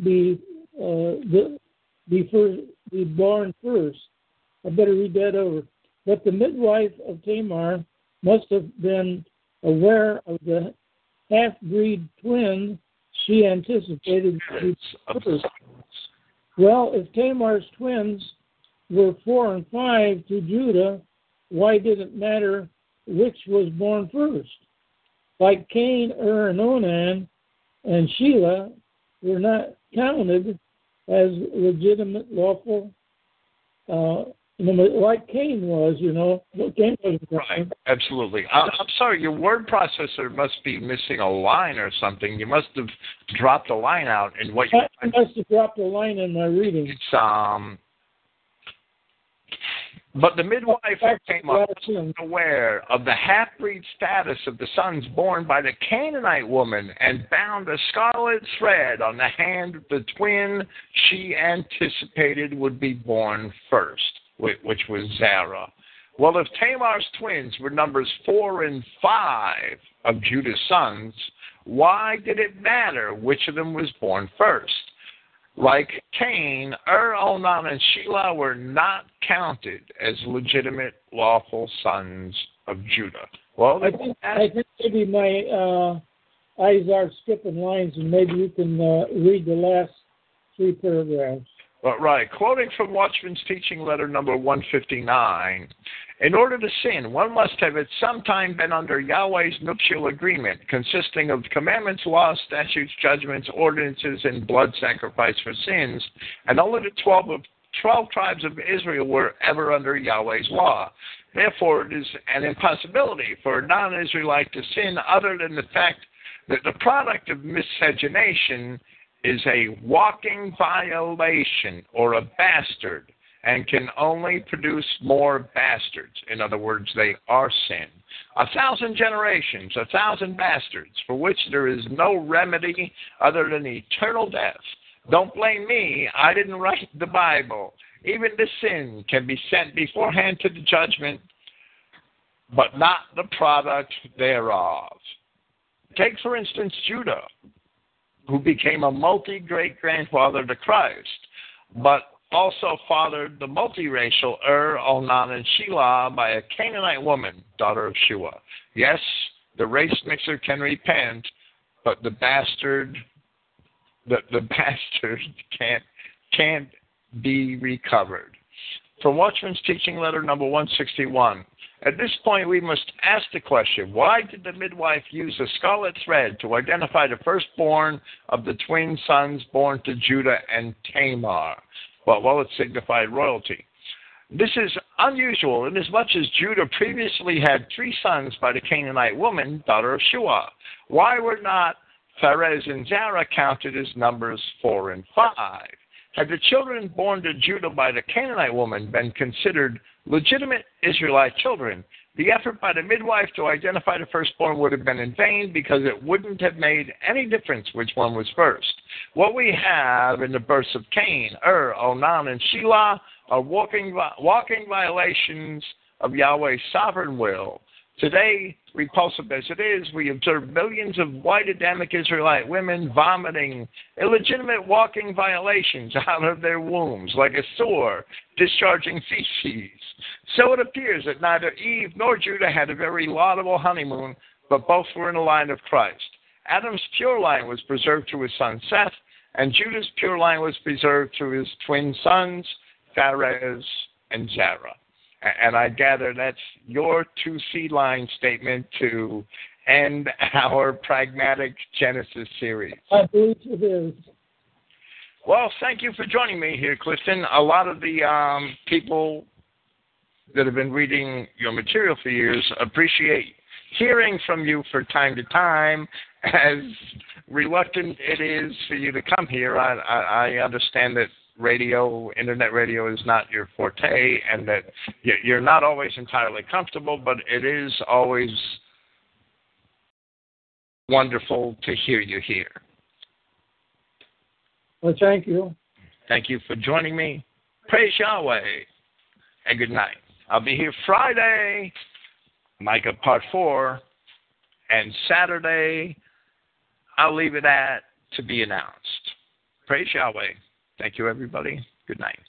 be uh, the, be, first, be born first. I better read that over. But the midwife of Tamar must have been aware of the half breed twin she anticipated first. Well, if Tamar's twins were four and five to Judah, why did it matter which was born first? Like Cain, Ur, and Onan, and Shelah were not counted as legitimate, lawful uh, like Cain was, you know. Cain was right. Absolutely. I'm, I'm sorry, your word processor must be missing a line or something. You must have dropped a line out in what you. I must have dropped a line in my reading. It's um. But the midwife came up aware of the half-breed status of the sons born by the Canaanite woman and bound a scarlet thread on the hand of the twin she anticipated would be born first which was Zerah. Well, if Tamar's twins were numbers four and five of Judah's sons, why did it matter which of them was born first? Like Cain, Ur, Onan, and Shelah were not counted as legitimate, lawful sons of Judah. Well, I think, I think maybe my uh, eyes are skipping lines, and maybe you can uh, read the last three paragraphs. But right, quoting from Watchman's teaching letter number 159, in order to sin, one must have at some time been under Yahweh's nuptial agreement, consisting of commandments, laws, statutes, judgments, ordinances, and blood sacrifice for sins, and only the 12 of 12 tribes of Israel were ever under Yahweh's law. Therefore, it is an impossibility for a non Israelite to sin other than the fact that the product of miscegenation is a walking violation or a bastard and can only produce more bastards. In other words, they are sin. A thousand generations, a thousand bastards, for which there is no remedy other than eternal death. Don't blame me, I didn't write the Bible. Even the sin can be sent beforehand to the judgment, but not the product thereof. Take, for instance, Judah who became a multi great grandfather to Christ, but also fathered the multiracial er Ur, Onan, and Shelah by a Canaanite woman, daughter of Shua. Yes, the race mixer can repent, but the bastard, the, the bastard can't can't be recovered. From Watchman's teaching letter number 161. At this point, we must ask the question why did the midwife use a scarlet thread to identify the firstborn of the twin sons born to Judah and Tamar? Well, well, it signified royalty. This is unusual inasmuch as Judah previously had three sons by the Canaanite woman, daughter of Shua. Why were not Pharez and Zerah counted as numbers four and five? Had the children born to Judah by the Canaanite woman been considered legitimate Israelite children, the effort by the midwife to identify the firstborn would have been in vain because it wouldn't have made any difference which one was first. What we have in the births of Cain, Ur, Onan, and Shelah are walking, walking violations of Yahweh's sovereign will Today, repulsive as it is, we observe millions of white Adamic Israelite women vomiting illegitimate walking violations out of their wombs like a sore discharging feces. So it appears that neither Eve nor Judah had a very laudable honeymoon, but both were in the line of Christ. Adam's pure line was preserved through his son Seth, and Judah's pure line was preserved through his twin sons, Pharez and Zerah. And I gather that's your two seedline statement to end our pragmatic Genesis series. I believe it is. Well, thank you for joining me here, Clifton. A lot of the um, people that have been reading your material for years appreciate hearing from you from time to time. As reluctant it is for you to come here, I, I, I understand that radio, internet radio is not your forte, and that you're not always entirely comfortable, but it is always wonderful to hear you here. Well, thank you. Thank you for joining me. Praise Yahweh, and good night. I'll be here Friday, Micah Part 4, and Saturday, I'll leave it at to be announced. Praise Yahweh. Thank you, everybody. Good night.